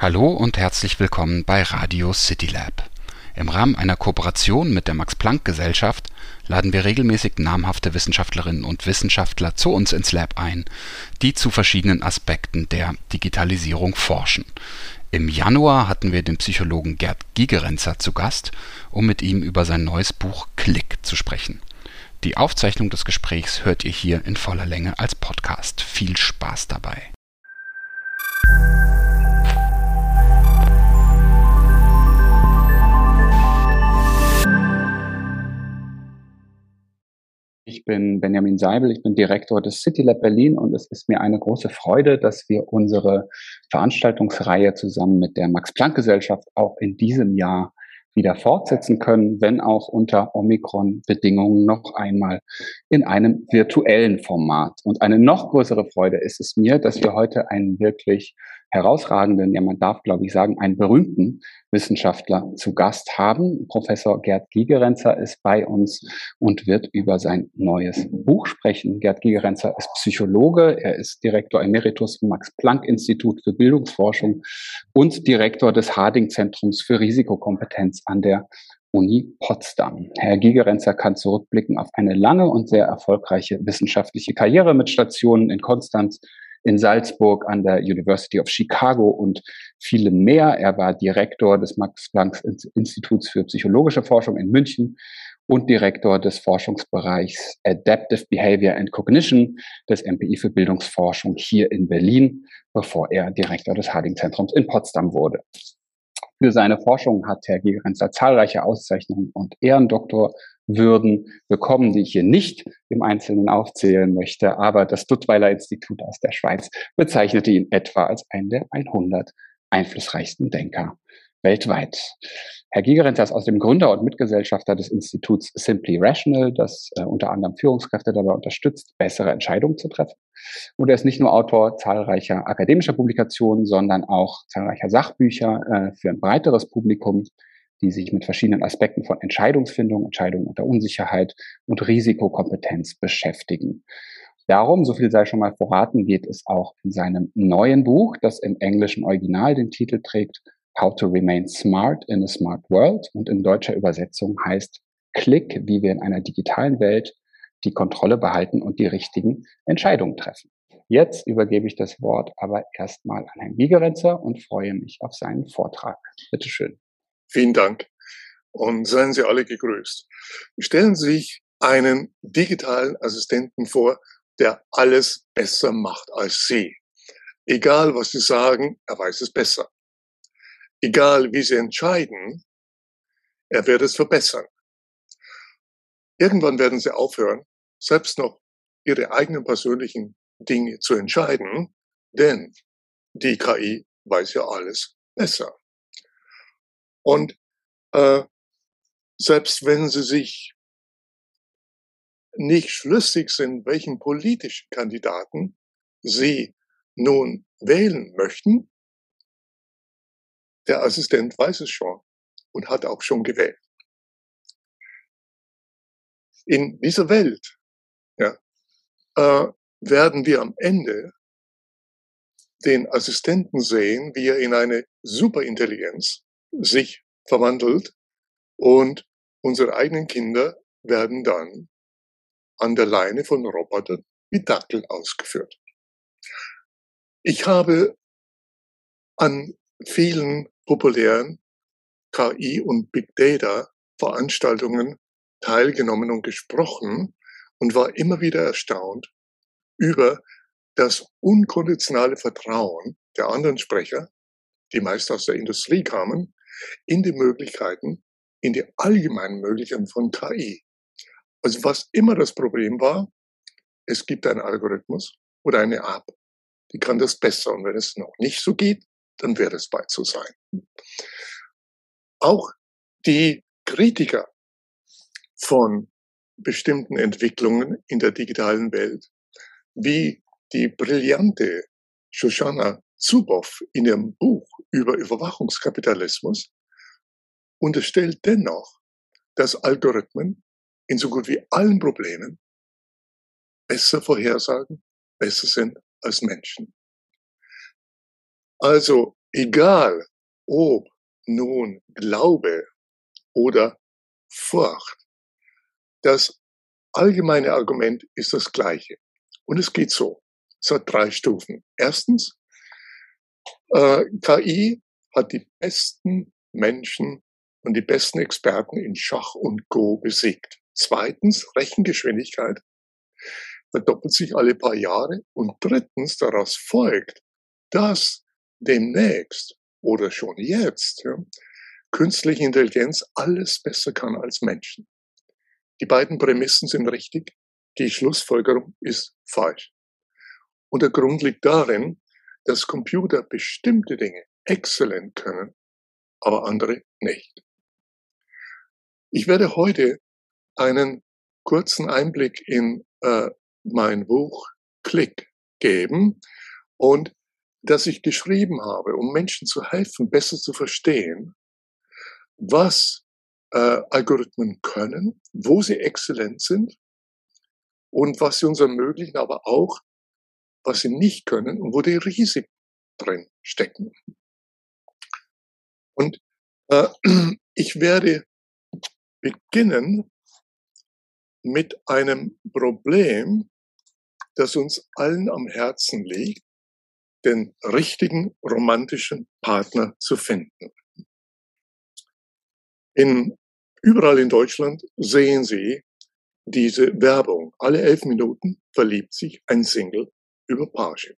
Hallo und herzlich willkommen bei Radio City Lab. Im Rahmen einer Kooperation mit der Max-Planck-Gesellschaft laden wir regelmäßig namhafte Wissenschaftlerinnen und Wissenschaftler zu uns ins Lab ein, die zu verschiedenen Aspekten der Digitalisierung forschen. Im Januar hatten wir den Psychologen Gerd Gigerenzer zu Gast, um mit ihm über sein neues Buch Klick zu sprechen. Die Aufzeichnung des Gesprächs hört ihr hier in voller Länge als Podcast. Viel Spaß dabei. Ich bin Benjamin Seibel, ich bin Direktor des City Lab Berlin und es ist mir eine große Freude, dass wir unsere Veranstaltungsreihe zusammen mit der Max-Planck-Gesellschaft auch in diesem Jahr wieder fortsetzen können, wenn auch unter Omikron-Bedingungen noch einmal in einem virtuellen Format. Und eine noch größere Freude ist es mir, dass wir heute einen wirklich herausragenden, ja man darf glaube ich sagen, einen berühmten Wissenschaftler zu Gast haben. Professor Gerd Gigerenzer ist bei uns und wird über sein neues Buch sprechen. Gerd Gigerenzer ist Psychologe, er ist Direktor Emeritus im Max-Planck-Institut für Bildungsforschung und Direktor des Harding-Zentrums für Risikokompetenz an der Uni Potsdam. Herr Gigerenzer kann zurückblicken auf eine lange und sehr erfolgreiche wissenschaftliche Karriere mit Stationen in Konstanz, in Salzburg an der University of Chicago und viele mehr. Er war Direktor des Max Planck Instituts für psychologische Forschung in München und Direktor des Forschungsbereichs Adaptive Behavior and Cognition des MPI für Bildungsforschung hier in Berlin, bevor er Direktor des Harding-Zentrums in Potsdam wurde. Für seine Forschung hat Herr Gigerenzer zahlreiche Auszeichnungen und Ehrendoktor würden bekommen, die ich hier nicht im Einzelnen aufzählen möchte. Aber das Duttweiler Institut aus der Schweiz bezeichnete ihn etwa als einen der 100 einflussreichsten Denker weltweit. Herr Gigerenzer ist aus dem Gründer und Mitgesellschafter des Instituts Simply Rational, das äh, unter anderem Führungskräfte dabei unterstützt, bessere Entscheidungen zu treffen. Und er ist nicht nur Autor zahlreicher akademischer Publikationen, sondern auch zahlreicher Sachbücher äh, für ein breiteres Publikum, die sich mit verschiedenen Aspekten von Entscheidungsfindung, Entscheidungen unter Unsicherheit und Risikokompetenz beschäftigen. Darum, so viel sei schon mal verraten, geht es auch in seinem neuen Buch, das im englischen Original den Titel trägt How to Remain Smart in a Smart World und in deutscher Übersetzung heißt Klick, wie wir in einer digitalen Welt die Kontrolle behalten und die richtigen Entscheidungen treffen. Jetzt übergebe ich das Wort aber erstmal an Herrn Gigerenzer und freue mich auf seinen Vortrag. Bitte schön. Vielen Dank und seien Sie alle gegrüßt. Stellen Sie sich einen digitalen Assistenten vor, der alles besser macht als Sie. Egal, was Sie sagen, er weiß es besser. Egal, wie Sie entscheiden, er wird es verbessern. Irgendwann werden Sie aufhören, selbst noch Ihre eigenen persönlichen Dinge zu entscheiden, denn die KI weiß ja alles besser. Und äh, selbst wenn sie sich nicht schlüssig sind, welchen politischen Kandidaten sie nun wählen möchten, der Assistent weiß es schon und hat auch schon gewählt. In dieser Welt ja, äh, werden wir am Ende den Assistenten sehen, wie er in eine Superintelligenz sich verwandelt und unsere eigenen Kinder werden dann an der Leine von Robotern wie Dackel ausgeführt. Ich habe an vielen populären KI und Big Data Veranstaltungen teilgenommen und gesprochen und war immer wieder erstaunt über das unkonditionale Vertrauen der anderen Sprecher, die meist aus der Industrie kamen, in die Möglichkeiten, in die allgemeinen Möglichkeiten von KI. Also was immer das Problem war, es gibt einen Algorithmus oder eine App, die kann das besser. Und wenn es noch nicht so geht, dann wird es bald so sein. Auch die Kritiker von bestimmten Entwicklungen in der digitalen Welt, wie die brillante Shoshana Zuboff in ihrem Buch über Überwachungskapitalismus unterstellt dennoch, dass Algorithmen in so gut wie allen Problemen besser vorhersagen, besser sind als Menschen. Also egal ob nun Glaube oder Furcht, das allgemeine Argument ist das gleiche. Und es geht so. Es hat drei Stufen. Erstens, äh, KI hat die besten Menschen und die besten Experten in Schach und Go besiegt. Zweitens, Rechengeschwindigkeit verdoppelt sich alle paar Jahre. Und drittens, daraus folgt, dass demnächst oder schon jetzt ja, künstliche Intelligenz alles besser kann als Menschen. Die beiden Prämissen sind richtig, die Schlussfolgerung ist falsch. Und der Grund liegt darin, dass Computer bestimmte Dinge exzellent können, aber andere nicht. Ich werde heute einen kurzen Einblick in äh, mein Buch Klick geben und das ich geschrieben habe, um Menschen zu helfen, besser zu verstehen, was äh, Algorithmen können, wo sie exzellent sind und was sie uns ermöglichen, aber auch, was sie nicht können und wo die Risiken drin stecken. Und äh, ich werde beginnen mit einem Problem, das uns allen am Herzen liegt, den richtigen romantischen Partner zu finden. In, überall in Deutschland sehen Sie diese Werbung. Alle elf Minuten verliebt sich ein Single über Parship.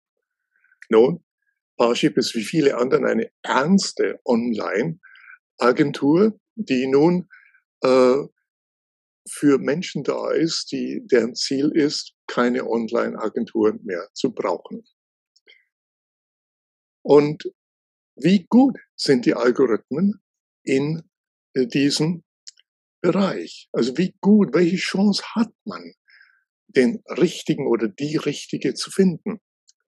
Nun, Parship ist wie viele anderen eine ernste Online-Agentur, die nun äh, für Menschen da ist, die, deren Ziel ist, keine Online-Agenturen mehr zu brauchen. Und wie gut sind die Algorithmen in äh, diesem Bereich? Also wie gut, welche Chance hat man, den richtigen oder die richtige zu finden?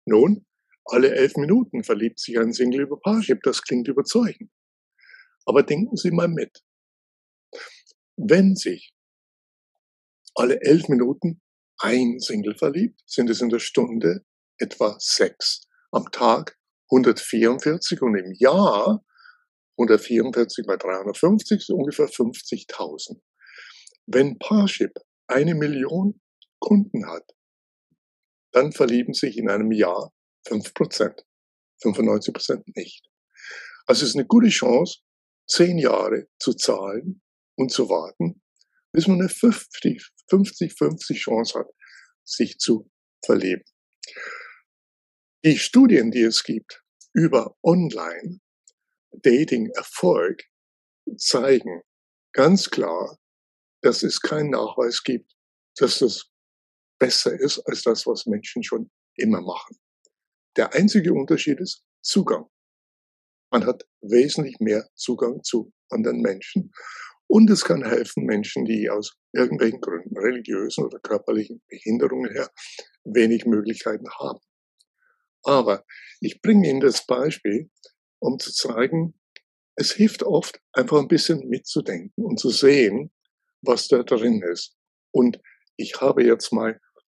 Nun, alle elf Minuten verliebt sich ein Single über Parship. Das klingt überzeugend. Aber denken Sie mal mit. Wenn sich alle elf Minuten ein Single verliebt, sind es in der Stunde etwa sechs. Am Tag 144 und im Jahr 144 bei 350 ist ungefähr 50.000. Wenn Parship eine Million Kunden hat, dann verlieben sich in einem Jahr 5 Prozent, 95 Prozent nicht. Also es ist eine gute Chance, zehn Jahre zu zahlen und zu warten, bis man eine 50-50 Chance hat, sich zu verlieben. Die Studien, die es gibt, über Online-Dating-Erfolg zeigen ganz klar, dass es keinen Nachweis gibt, dass das besser ist als das, was Menschen schon immer machen. Der einzige Unterschied ist Zugang. Man hat wesentlich mehr Zugang zu anderen Menschen. Und es kann helfen, Menschen, die aus irgendwelchen Gründen, religiösen oder körperlichen Behinderungen her, wenig Möglichkeiten haben. Aber ich bringe Ihnen das Beispiel, um zu zeigen, es hilft oft, einfach ein bisschen mitzudenken und zu sehen, was da drin ist. Und ich habe jetzt mal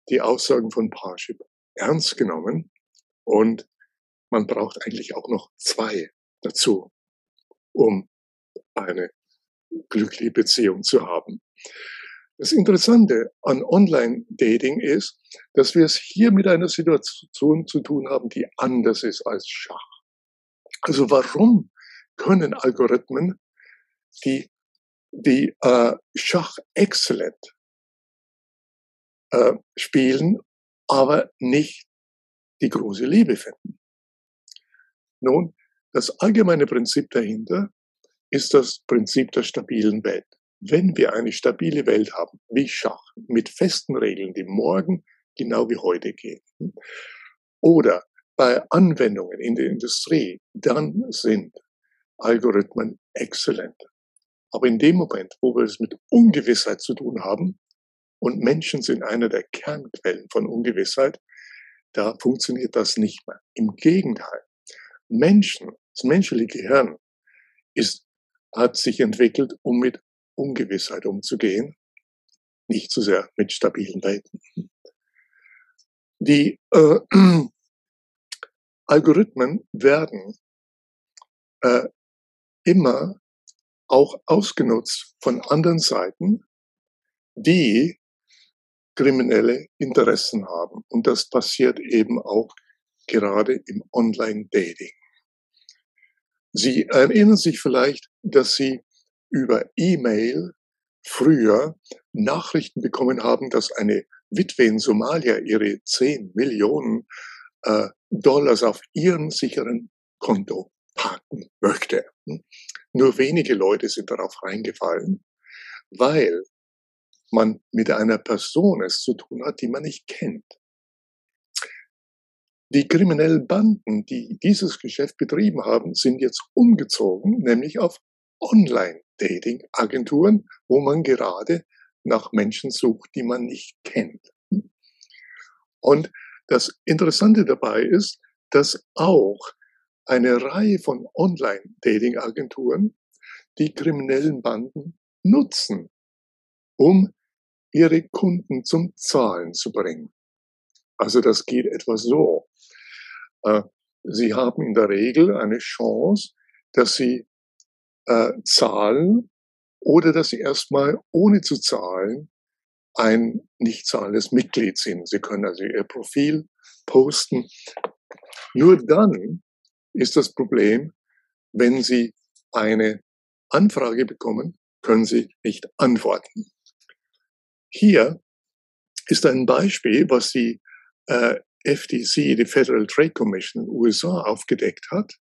die Aussagen von Parship ernst genommen und man braucht eigentlich auch noch zwei dazu, um eine glückliche Beziehung zu haben. Das Interessante an Online-Dating ist, dass wir es hier mit einer Situation zu tun haben, die anders ist als Schach. Also warum können Algorithmen, die, die äh, Schach exzellent äh, spielen, aber nicht die große Liebe finden? Nun, das allgemeine Prinzip dahinter ist das Prinzip der stabilen Welt wenn wir eine stabile Welt haben, wie Schach, mit festen Regeln, die morgen genau wie heute gehen, oder bei Anwendungen in der Industrie, dann sind Algorithmen exzellent. Aber in dem Moment, wo wir es mit Ungewissheit zu tun haben, und Menschen sind einer der Kernquellen von Ungewissheit, da funktioniert das nicht mehr. Im Gegenteil, Menschen, das menschliche Gehirn ist, hat sich entwickelt, um mit Ungewissheit umzugehen, nicht zu sehr mit stabilen Welten. Die äh, Algorithmen werden äh, immer auch ausgenutzt von anderen Seiten, die kriminelle Interessen haben. Und das passiert eben auch gerade im Online-Dating. Sie erinnern sich vielleicht, dass Sie über E-Mail früher Nachrichten bekommen haben, dass eine Witwe in Somalia ihre 10 Millionen äh, Dollars auf ihrem sicheren Konto parken möchte. Hm? Nur wenige Leute sind darauf reingefallen, weil man mit einer Person es zu tun hat, die man nicht kennt. Die kriminellen Banden, die dieses Geschäft betrieben haben, sind jetzt umgezogen, nämlich auf Online-Dating-Agenturen, wo man gerade nach Menschen sucht, die man nicht kennt. Und das Interessante dabei ist, dass auch eine Reihe von Online-Dating-Agenturen die kriminellen Banden nutzen, um ihre Kunden zum Zahlen zu bringen. Also das geht etwa so. Äh, sie haben in der Regel eine Chance, dass Sie äh, zahlen oder dass Sie erstmal ohne zu zahlen ein nicht zahlendes Mitglied sind. Sie können also Ihr Profil posten. Nur dann ist das Problem, wenn Sie eine Anfrage bekommen, können Sie nicht antworten. Hier ist ein Beispiel, was die äh, FTC, die Federal Trade Commission in den USA, aufgedeckt hat,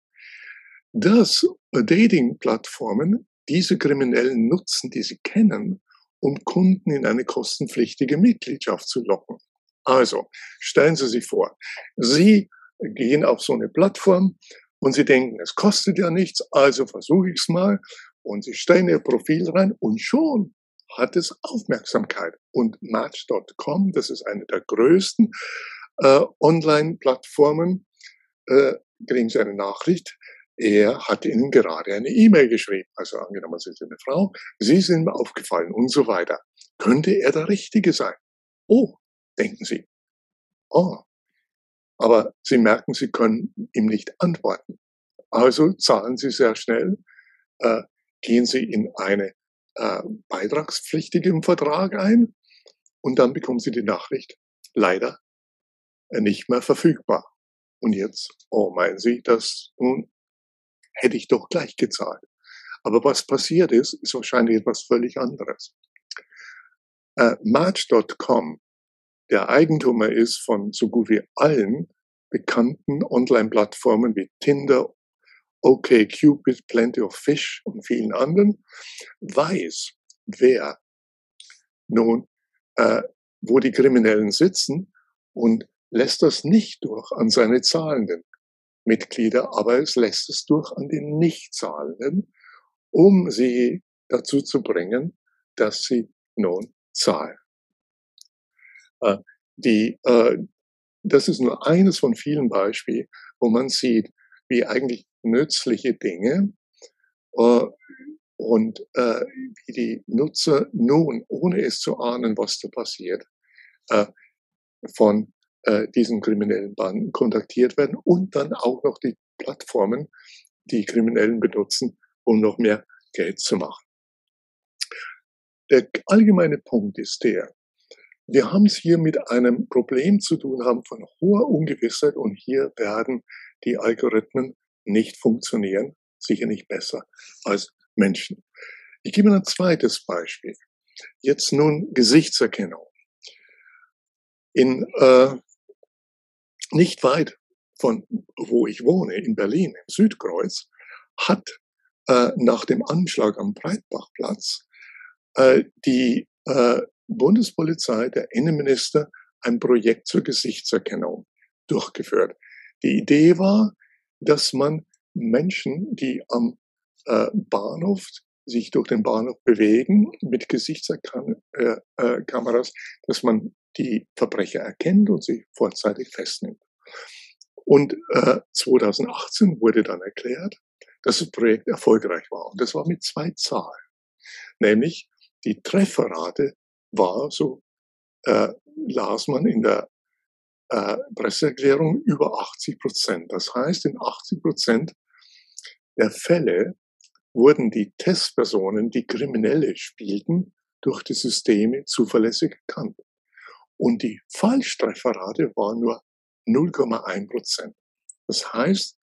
dass Dating-Plattformen diese Kriminellen nutzen, die sie kennen, um Kunden in eine kostenpflichtige Mitgliedschaft zu locken. Also, stellen Sie sich vor, Sie gehen auf so eine Plattform und Sie denken, es kostet ja nichts, also versuche ich es mal. Und Sie stellen Ihr Profil rein und schon hat es Aufmerksamkeit. Und Match.com, das ist eine der größten äh, Online-Plattformen, äh, kriegen Sie eine Nachricht, er hat Ihnen gerade eine E-Mail geschrieben. Also angenommen, Sie sind eine Frau, Sie sind mir aufgefallen und so weiter. Könnte er der Richtige sein? Oh, denken Sie. Oh. Aber Sie merken, Sie können ihm nicht antworten. Also zahlen Sie sehr schnell, äh, gehen Sie in eine äh, beitragspflichtigen Vertrag ein und dann bekommen Sie die Nachricht, leider äh, nicht mehr verfügbar. Und jetzt, oh, meinen Sie, das nun hätte ich doch gleich gezahlt. Aber was passiert ist, ist wahrscheinlich etwas völlig anderes. Äh, Match.com, der Eigentümer ist von so gut wie allen bekannten Online-Plattformen wie Tinder, OK Cupid, Plenty of Fish und vielen anderen, weiß, wer nun, äh, wo die Kriminellen sitzen und lässt das nicht durch an seine zahlenden Mitglieder, aber es lässt es durch an die Nichtzahlenden, um sie dazu zu bringen, dass sie nun zahlen. Äh, die, äh, das ist nur eines von vielen Beispielen, wo man sieht, wie eigentlich nützliche Dinge äh, und äh, wie die Nutzer nun, ohne es zu ahnen, was da passiert, äh, von äh, diesen kriminellen Banden kontaktiert werden und dann auch noch die Plattformen, die Kriminellen benutzen, um noch mehr Geld zu machen. Der allgemeine Punkt ist der, wir haben es hier mit einem Problem zu tun haben von hoher Ungewissheit und hier werden die Algorithmen nicht funktionieren, sicher nicht besser als Menschen. Ich gebe ein zweites Beispiel. Jetzt nun Gesichtserkennung. In äh, nicht weit von wo ich wohne, in Berlin, im Südkreuz, hat äh, nach dem Anschlag am Breitbachplatz äh, die äh, Bundespolizei, der Innenminister, ein Projekt zur Gesichtserkennung durchgeführt. Die Idee war, dass man Menschen, die am äh, Bahnhof sich durch den Bahnhof bewegen mit Gesichtskameras, äh, äh, dass man die Verbrecher erkennt und sie vorzeitig festnimmt. Und äh, 2018 wurde dann erklärt, dass das Projekt erfolgreich war. Und das war mit zwei Zahlen. Nämlich die Trefferrate war, so äh, las man in der äh, Presseerklärung über 80 Prozent. Das heißt, in 80 Prozent der Fälle wurden die Testpersonen, die Kriminelle spielten, durch die Systeme zuverlässig erkannt. Und die Fallstrefferrate war nur 0,1 Prozent. Das heißt,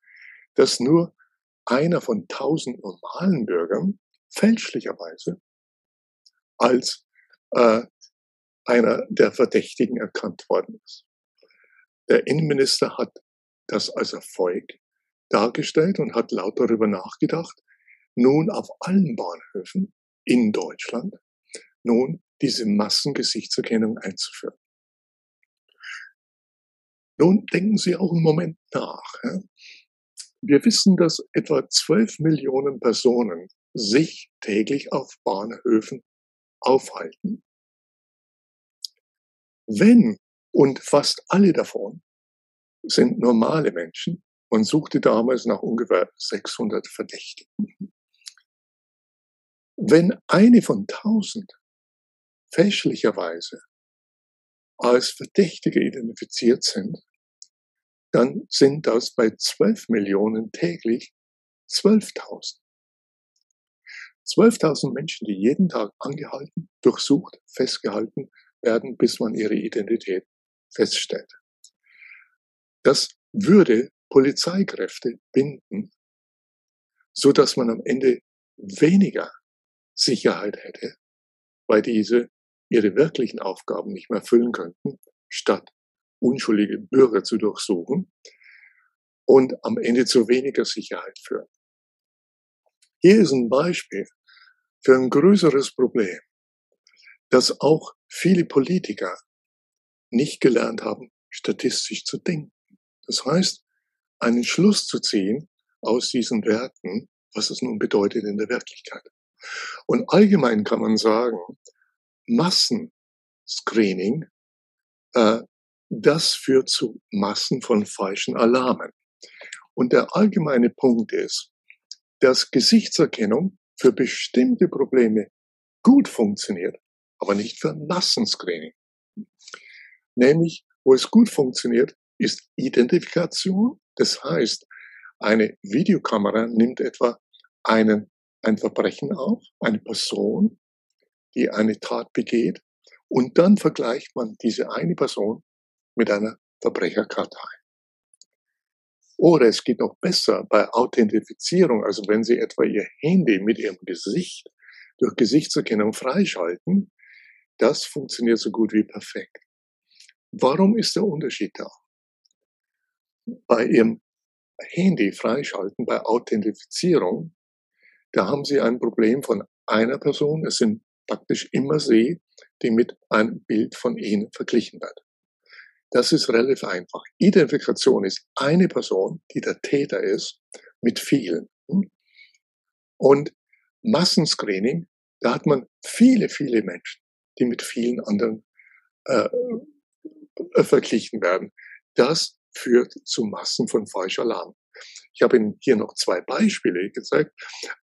dass nur einer von 1000 normalen Bürgern fälschlicherweise als äh, einer der Verdächtigen erkannt worden ist. Der Innenminister hat das als Erfolg dargestellt und hat laut darüber nachgedacht, nun auf allen Bahnhöfen in Deutschland nun diese Massengesichtserkennung einzuführen. Nun denken Sie auch einen Moment nach. Wir wissen, dass etwa 12 Millionen Personen sich täglich auf Bahnhöfen aufhalten. Wenn, und fast alle davon sind normale Menschen, man suchte damals nach ungefähr 600 Verdächtigen. Wenn eine von 1000 fälschlicherweise als Verdächtige identifiziert sind, dann sind das bei 12 Millionen täglich 12.000. 12.000 Menschen, die jeden Tag angehalten, durchsucht, festgehalten werden, bis man ihre Identität feststellt. Das würde Polizeikräfte binden, so dass man am Ende weniger Sicherheit hätte, weil diese ihre wirklichen Aufgaben nicht mehr erfüllen könnten, statt unschuldige Bürger zu durchsuchen und am Ende zu weniger Sicherheit führen. Hier ist ein Beispiel für ein größeres Problem, dass auch viele Politiker nicht gelernt haben, statistisch zu denken. Das heißt, einen Schluss zu ziehen aus diesen Werten, was es nun bedeutet in der Wirklichkeit. Und allgemein kann man sagen, Massenscreening, äh, das führt zu Massen von falschen Alarmen. Und der allgemeine Punkt ist, dass Gesichtserkennung für bestimmte Probleme gut funktioniert, aber nicht für Massenscreening. Nämlich, wo es gut funktioniert, ist Identifikation. Das heißt, eine Videokamera nimmt etwa einen, ein Verbrechen auf, eine Person, die eine Tat begeht, und dann vergleicht man diese eine Person mit einer Verbrecherkartei. Oder es geht noch besser bei Authentifizierung, also wenn Sie etwa Ihr Handy mit Ihrem Gesicht durch Gesichtserkennung freischalten, das funktioniert so gut wie perfekt. Warum ist der Unterschied da? Bei Ihrem Handy freischalten, bei Authentifizierung, da haben Sie ein Problem von einer Person. Es sind praktisch immer Sie, die mit einem Bild von Ihnen verglichen wird. Das ist relativ einfach. Identifikation ist eine Person, die der Täter ist, mit vielen. Und Massenscreening, da hat man viele, viele Menschen, die mit vielen anderen äh, verglichen werden. Das führt zu Massen von Falschalarm. Ich habe Ihnen hier noch zwei Beispiele gezeigt.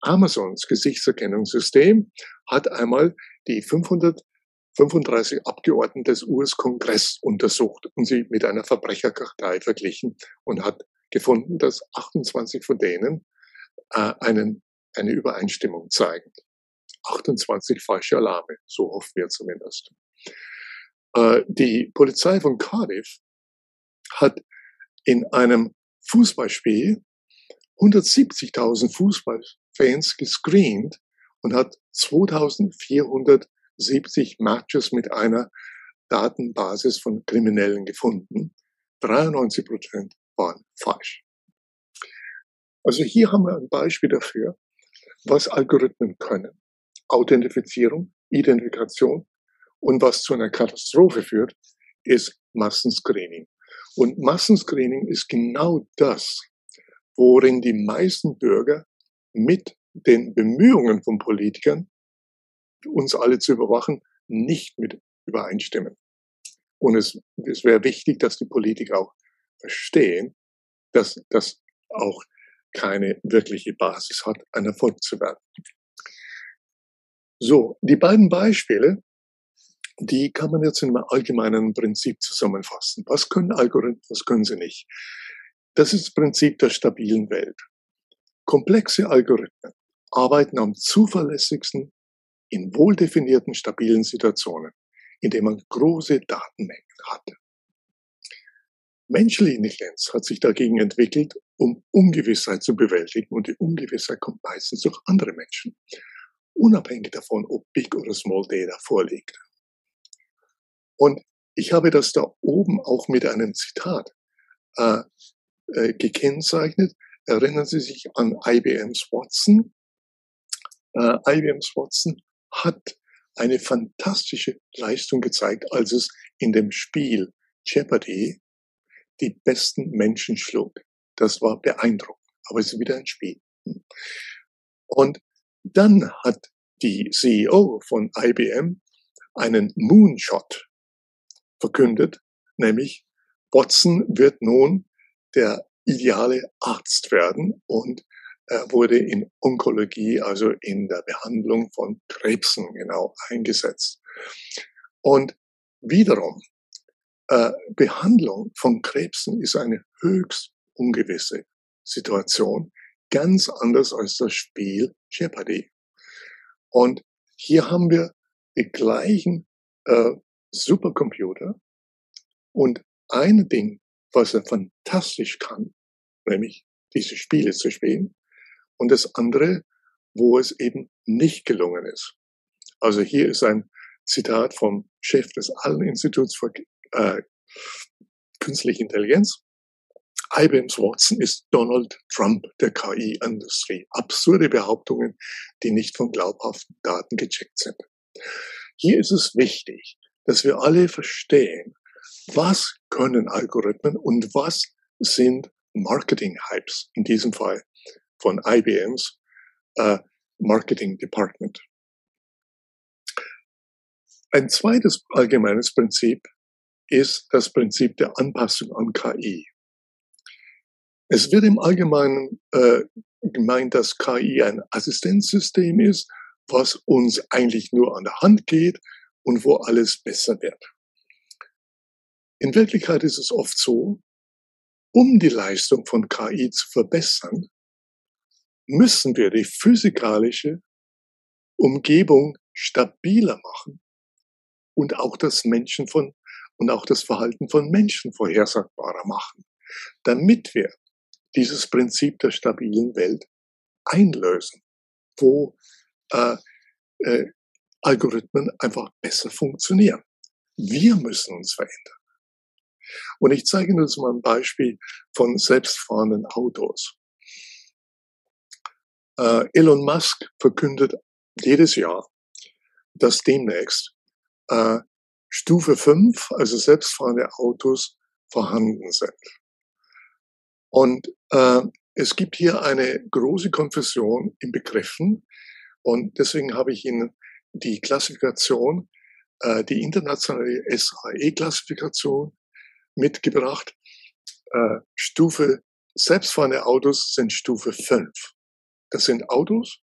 Amazons Gesichtserkennungssystem hat einmal die 500 35 Abgeordneten des US-Kongress untersucht und sie mit einer Verbrecherkartei verglichen und hat gefunden, dass 28 von denen äh, einen, eine Übereinstimmung zeigen. 28 falsche Alarme, so hoffen wir zumindest. Äh, die Polizei von Cardiff hat in einem Fußballspiel 170.000 Fußballfans gescreent und hat 2400 70 Matches mit einer Datenbasis von Kriminellen gefunden. 93 Prozent waren falsch. Also hier haben wir ein Beispiel dafür, was Algorithmen können. Authentifizierung, Identifikation und was zu einer Katastrophe führt, ist Massenscreening. Und Massenscreening ist genau das, worin die meisten Bürger mit den Bemühungen von Politikern uns alle zu überwachen, nicht mit übereinstimmen. Und es, es wäre wichtig, dass die Politiker auch verstehen, dass das auch keine wirkliche Basis hat, ein Erfolg zu werden. So, die beiden Beispiele, die kann man jetzt in einem allgemeinen Prinzip zusammenfassen. Was können Algorithmen, was können sie nicht? Das ist das Prinzip der stabilen Welt. Komplexe Algorithmen arbeiten am zuverlässigsten in wohldefinierten, stabilen Situationen, in denen man große Datenmengen hat. Menschliche Intelligenz hat sich dagegen entwickelt, um Ungewissheit zu bewältigen und die Ungewissheit kommt meistens durch andere Menschen, unabhängig davon, ob Big oder Small Data vorliegt. Und ich habe das da oben auch mit einem Zitat äh, äh, gekennzeichnet. Erinnern Sie sich an IBM's Watson? Äh, IBM's Watson hat eine fantastische Leistung gezeigt, als es in dem Spiel Jeopardy die besten Menschen schlug. Das war beeindruckend. Aber es ist wieder ein Spiel. Und dann hat die CEO von IBM einen Moonshot verkündet, nämlich Watson wird nun der ideale Arzt werden und er wurde in Onkologie, also in der Behandlung von Krebsen genau eingesetzt. Und wiederum, äh, Behandlung von Krebsen ist eine höchst ungewisse Situation, ganz anders als das Spiel Jeopardy. Und hier haben wir die gleichen äh, Supercomputer und ein Ding, was er fantastisch kann, nämlich diese Spiele zu spielen, und das andere, wo es eben nicht gelungen ist. Also hier ist ein Zitat vom Chef des Allen Instituts für äh, Künstliche Intelligenz. IBM's Watson ist Donald Trump der KI-Industrie. Absurde Behauptungen, die nicht von glaubhaften Daten gecheckt sind. Hier ist es wichtig, dass wir alle verstehen, was können Algorithmen und was sind Marketing-Hypes, in diesem Fall von IBMs äh, Marketing Department. Ein zweites allgemeines Prinzip ist das Prinzip der Anpassung an KI. Es wird im Allgemeinen äh, gemeint, dass KI ein Assistenzsystem ist, was uns eigentlich nur an der Hand geht und wo alles besser wird. In Wirklichkeit ist es oft so, um die Leistung von KI zu verbessern, müssen wir die physikalische Umgebung stabiler machen und auch das Menschen von und auch das Verhalten von Menschen vorhersagbarer machen, damit wir dieses Prinzip der stabilen Welt einlösen, wo äh, äh, Algorithmen einfach besser funktionieren. Wir müssen uns verändern. Und ich zeige Ihnen jetzt mal ein Beispiel von selbstfahrenden Autos. Äh, Elon Musk verkündet jedes Jahr, dass demnächst äh, Stufe 5, also selbstfahrende Autos, vorhanden sind. Und äh, es gibt hier eine große Konfusion in Begriffen und deswegen habe ich Ihnen die Klassifikation, äh, die internationale SAE-Klassifikation mitgebracht. Äh, Stufe selbstfahrende Autos sind Stufe 5. Das sind Autos,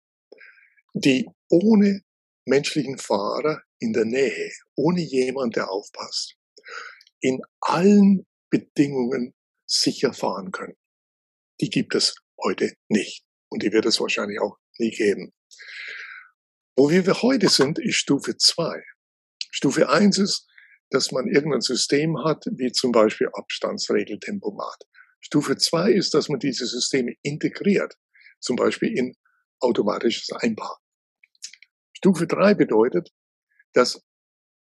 die ohne menschlichen Fahrer in der Nähe, ohne jemand, der aufpasst, in allen Bedingungen sicher fahren können. Die gibt es heute nicht. Und die wird es wahrscheinlich auch nie geben. Wo wir heute sind, ist Stufe 2. Stufe 1 ist, dass man irgendein System hat, wie zum Beispiel Abstandsregel, Tempomat. Stufe 2 ist, dass man diese Systeme integriert, zum Beispiel in automatisches Einparken. Stufe 3 bedeutet, dass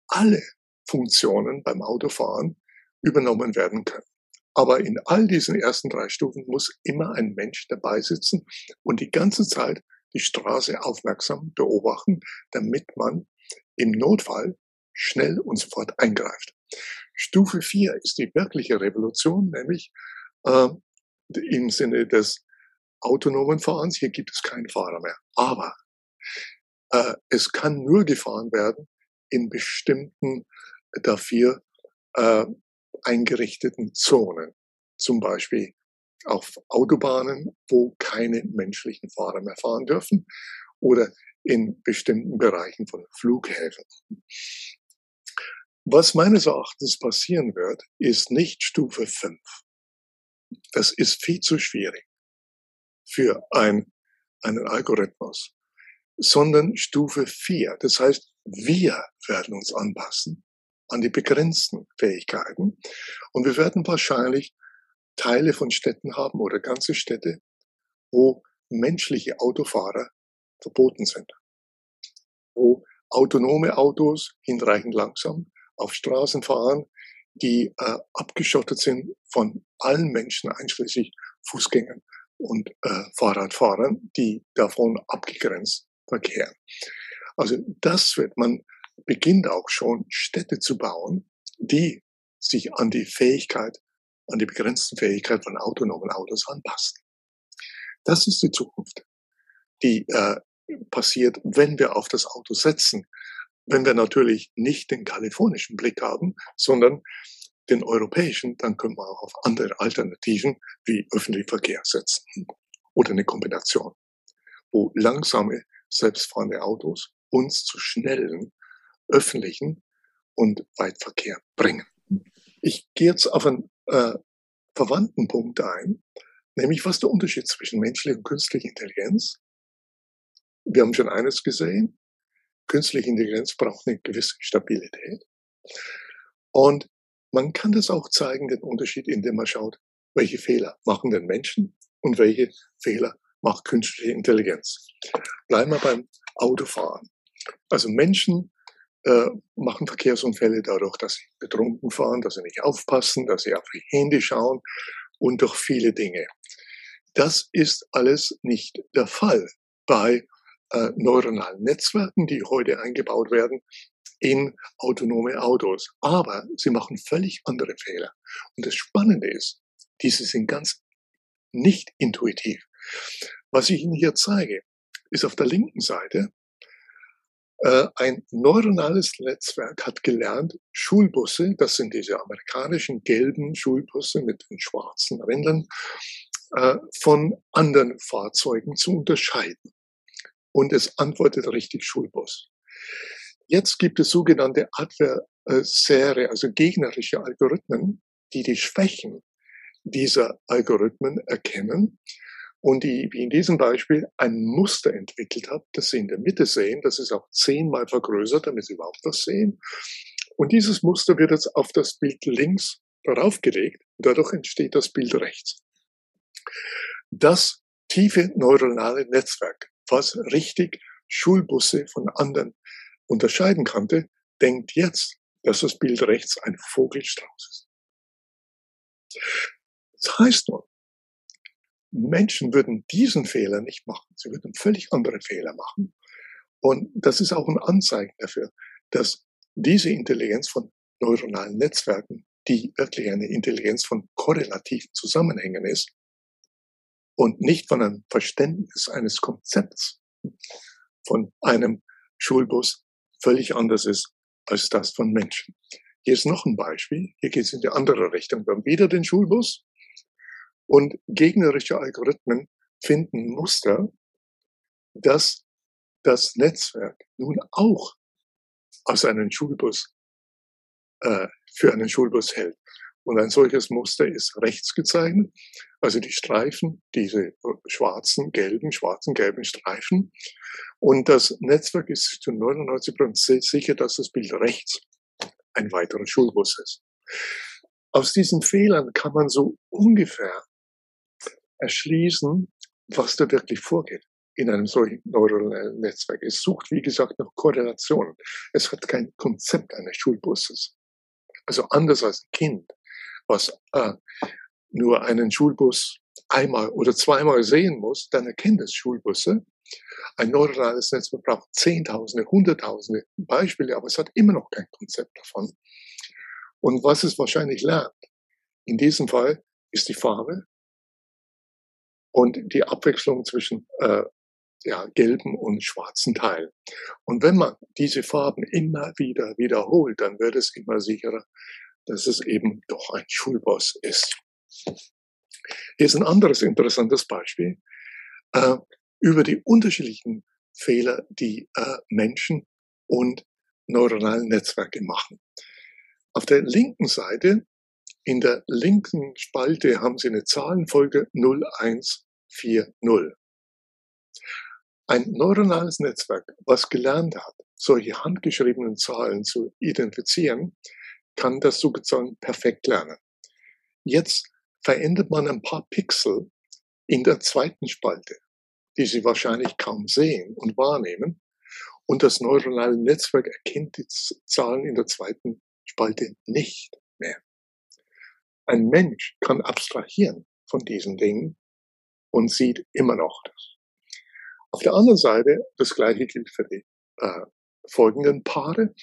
alle Funktionen beim Autofahren übernommen werden können. Aber in all diesen ersten drei Stufen muss immer ein Mensch dabei sitzen und die ganze Zeit die Straße aufmerksam beobachten, damit man im Notfall schnell und sofort eingreift. Stufe 4 ist die wirkliche Revolution, nämlich äh, im Sinne des autonomen Fahrens. Hier gibt es keinen Fahrer mehr. Aber äh, es kann nur gefahren werden in bestimmten dafür äh, eingerichteten Zonen. Zum Beispiel auf Autobahnen, wo keine menschlichen Fahrer mehr fahren dürfen oder in bestimmten Bereichen von Flughäfen. Was meines Erachtens passieren wird, ist nicht Stufe 5. Das ist viel zu schwierig. für ein, einen Algorithmus, sondern Stufe 4. Das heißt, wir werden uns anpassen an die begrenzten Fähigkeiten und wir werden wahrscheinlich Teile von Städten haben oder ganze Städte, wo menschliche Autofahrer verboten sind, wo autonome Autos hinreichend langsam auf Straßen fahren, die äh, abgeschottet sind von allen Menschen, einschließlich Fußgängern und äh, Fahrradfahrern, die davon abgegrenzt verkehren. Also das wird man beginnt auch schon Städte zu bauen, die sich an die Fähigkeit, an die begrenzten Fähigkeit von autonomen Autos anpassen. Das ist die Zukunft, die äh, passiert, wenn wir auf das Auto setzen. Wenn wir natürlich nicht den kalifornischen Blick haben, sondern den europäischen, dann können wir auch auf andere Alternativen wie öffentlichen Verkehr setzen oder eine Kombination, wo langsame, selbstfahrende Autos uns zu schnellen öffentlichen und Weitverkehr bringen. Ich gehe jetzt auf einen äh, verwandten Punkt ein, nämlich was der Unterschied zwischen menschlicher und künstlicher Intelligenz. Wir haben schon eines gesehen, künstliche Intelligenz braucht eine gewisse Stabilität. Und man kann das auch zeigen, den Unterschied, indem man schaut, welche Fehler machen denn Menschen und welche Fehler macht künstliche Intelligenz. Bleiben wir beim Autofahren. Also Menschen äh, machen Verkehrsunfälle dadurch, dass sie betrunken fahren, dass sie nicht aufpassen, dass sie auf ihr Handy schauen und durch viele Dinge. Das ist alles nicht der Fall bei äh, neuronalen Netzwerken, die heute eingebaut werden in autonome Autos. Aber sie machen völlig andere Fehler. Und das Spannende ist, diese sind ganz nicht intuitiv. Was ich Ihnen hier zeige, ist auf der linken Seite ein neuronales Netzwerk hat gelernt, Schulbusse, das sind diese amerikanischen gelben Schulbusse mit den schwarzen Rändern, äh, von anderen Fahrzeugen zu unterscheiden. Und es antwortet richtig Schulbus. Jetzt gibt es sogenannte Adversäre, also gegnerische Algorithmen, die die Schwächen dieser Algorithmen erkennen und die, wie in diesem Beispiel, ein Muster entwickelt hat, das Sie in der Mitte sehen. Das ist auch zehnmal vergrößert, damit Sie überhaupt was sehen. Und dieses Muster wird jetzt auf das Bild links daraufgelegt. Und dadurch entsteht das Bild rechts. Das tiefe neuronale Netzwerk, was richtig Schulbusse von anderen unterscheiden konnte, denkt jetzt, dass das Bild rechts ein Vogelstrauß ist. Das heißt nun, Menschen würden diesen Fehler nicht machen. Sie würden völlig andere Fehler machen. Und das ist auch ein Anzeichen dafür, dass diese Intelligenz von neuronalen Netzwerken, die wirklich eine Intelligenz von korrelativen Zusammenhängen ist und nicht von einem Verständnis eines Konzepts von einem Schulbus völlig anders ist als das von Menschen. Hier ist noch ein Beispiel. Hier geht es in die andere Richtung. Wir haben wieder den Schulbus und gegnerische Algorithmen finden Muster, dass das Netzwerk nun auch aus einem Schulbus äh, für einen Schulbus hält. Und ein solches Muster ist rechts gezeichnet, also die Streifen, diese schwarzen, gelben, schwarzen, gelben Streifen. Und das Netzwerk ist zu 99 Prozent sicher, dass das Bild rechts ein weiterer Schulbus ist. Aus diesen Fehlern kann man so ungefähr erschließen, was da wirklich vorgeht in einem solchen neuronalen Netzwerk. Es sucht, wie gesagt, nach Korrelationen. Es hat kein Konzept eines Schulbusses. Also anders als ein Kind, was äh, nur einen Schulbus einmal oder zweimal sehen muss, dann erkennt es Schulbusse. Ein neuronales Netzwerk braucht Zehntausende, Hunderttausende Beispiele, aber es hat immer noch kein Konzept davon. Und was es wahrscheinlich lernt, in diesem Fall ist die Farbe, und die Abwechslung zwischen äh, ja, gelben und schwarzen Teilen. Und wenn man diese Farben immer wieder wiederholt, dann wird es immer sicherer, dass es eben doch ein Schulboss ist. Hier ist ein anderes interessantes Beispiel äh, über die unterschiedlichen Fehler, die äh, Menschen und neuronalen Netzwerke machen. Auf der linken Seite, in der linken Spalte, haben Sie eine Zahlenfolge 0, 1, 4.0. Ein neuronales Netzwerk, was gelernt hat, solche handgeschriebenen Zahlen zu identifizieren, kann das sozusagen perfekt lernen. Jetzt verändert man ein paar Pixel in der zweiten Spalte, die Sie wahrscheinlich kaum sehen und wahrnehmen. Und das neuronale Netzwerk erkennt die Zahlen in der zweiten Spalte nicht mehr. Ein Mensch kann abstrahieren von diesen Dingen und sieht immer noch das. Auf der anderen Seite, das gleiche gilt für die äh, folgenden Paare.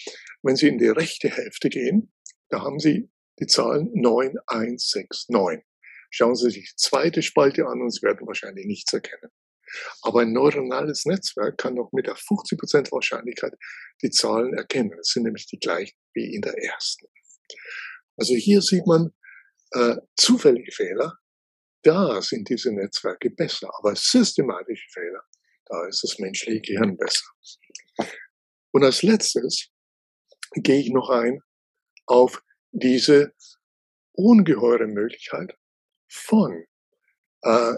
Wenn Sie in die rechte Hälfte gehen, da haben Sie die Zahlen 9169. Schauen Sie sich die zweite Spalte an und Sie werden wahrscheinlich nichts erkennen. Aber ein neuronales Netzwerk kann noch mit der 50% Wahrscheinlichkeit die Zahlen erkennen. Das sind nämlich die gleichen wie in der ersten. Also hier sieht man äh, zufällige Fehler. Da sind diese Netzwerke besser. Aber systematische Fehler, da ist das menschliche Gehirn besser. Und als letztes gehe ich noch ein auf diese ungeheure Möglichkeit von äh,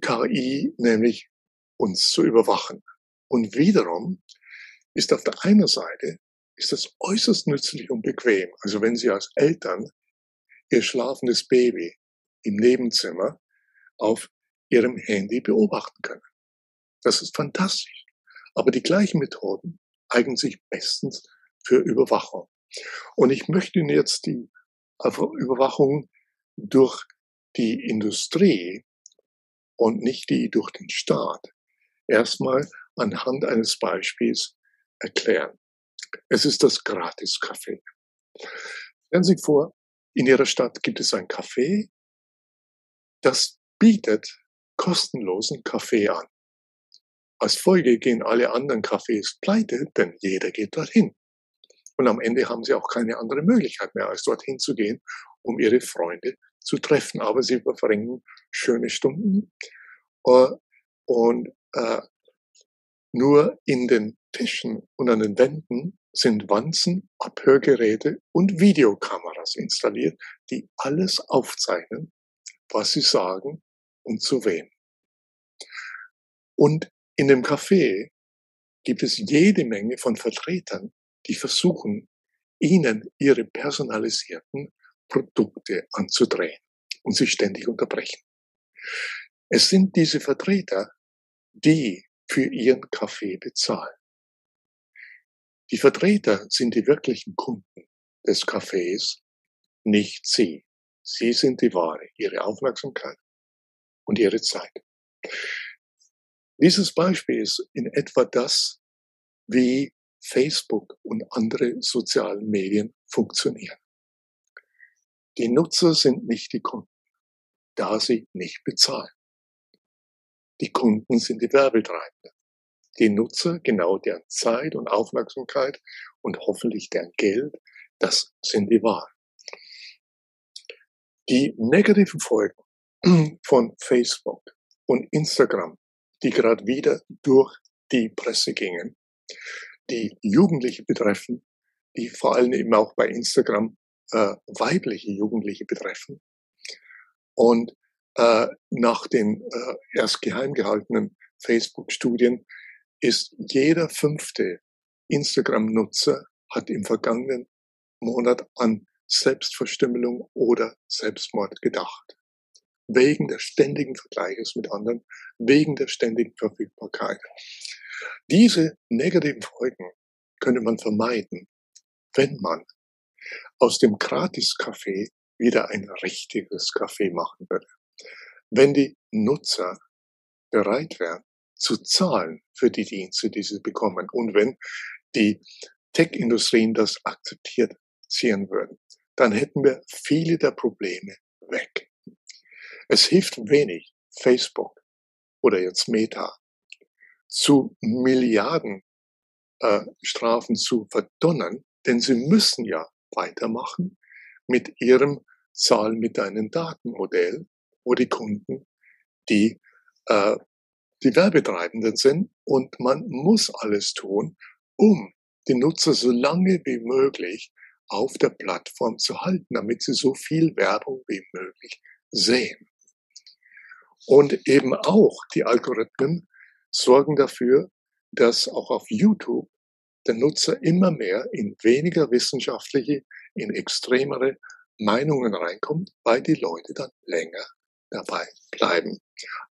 KI, nämlich uns zu überwachen. Und wiederum ist auf der einen Seite ist das äußerst nützlich und bequem. Also wenn Sie als Eltern Ihr schlafendes Baby im Nebenzimmer auf Ihrem Handy beobachten können. Das ist fantastisch. Aber die gleichen Methoden eignen sich bestens für Überwachung. Und ich möchte Ihnen jetzt die Überwachung durch die Industrie und nicht die durch den Staat erstmal anhand eines Beispiels erklären. Es ist das Gratis-Café. Stellen Sie sich vor, in Ihrer Stadt gibt es ein Café, das bietet kostenlosen Kaffee an. Als Folge gehen alle anderen Cafés pleite, denn jeder geht dorthin. Und am Ende haben sie auch keine andere Möglichkeit mehr, als dorthin zu gehen, um ihre Freunde zu treffen. Aber sie verbringen schöne Stunden. Äh, und äh, nur in den Tischen und an den Wänden sind Wanzen, Abhörgeräte und Videokameras installiert, die alles aufzeichnen, was sie sagen und zu wem. Und in dem Café gibt es jede Menge von Vertretern, die versuchen, ihnen ihre personalisierten Produkte anzudrehen und sie ständig unterbrechen. Es sind diese Vertreter, die für ihren Kaffee bezahlen. Die Vertreter sind die wirklichen Kunden des Cafés, nicht Sie. Sie sind die Ware, Ihre Aufmerksamkeit und Ihre Zeit. Dieses Beispiel ist in etwa das, wie Facebook und andere sozialen Medien funktionieren. Die Nutzer sind nicht die Kunden, da sie nicht bezahlen. Die Kunden sind die Werbetreibenden. Die Nutzer, genau deren Zeit und Aufmerksamkeit und hoffentlich deren Geld, das sind die Waren. Die negativen Folgen von Facebook und Instagram, die gerade wieder durch die Presse gingen, die Jugendliche betreffen, die vor allem eben auch bei Instagram äh, weibliche Jugendliche betreffen. Und äh, nach den äh, erst geheim gehaltenen Facebook-Studien ist jeder fünfte Instagram-Nutzer hat im vergangenen Monat an Selbstverstümmelung oder Selbstmord gedacht. Wegen des ständigen Vergleiches mit anderen, wegen der ständigen Verfügbarkeit. Diese negativen Folgen könnte man vermeiden, wenn man aus dem Gratis-Café wieder ein richtiges Café machen würde. Wenn die Nutzer bereit wären, zu zahlen für die Dienste, die sie bekommen und wenn die Tech-Industrien das akzeptiert ziehen würden, dann hätten wir viele der Probleme weg. Es hilft wenig, Facebook oder jetzt Meta zu Milliarden äh, Strafen zu verdonnern, denn sie müssen ja weitermachen mit ihrem Zahl mit einem Datenmodell, wo die Kunden die, äh, die Werbetreibenden sind und man muss alles tun, um die Nutzer so lange wie möglich auf der Plattform zu halten, damit sie so viel Werbung wie möglich sehen. Und eben auch die Algorithmen sorgen dafür, dass auch auf YouTube der Nutzer immer mehr in weniger wissenschaftliche, in extremere Meinungen reinkommt, weil die Leute dann länger dabei bleiben.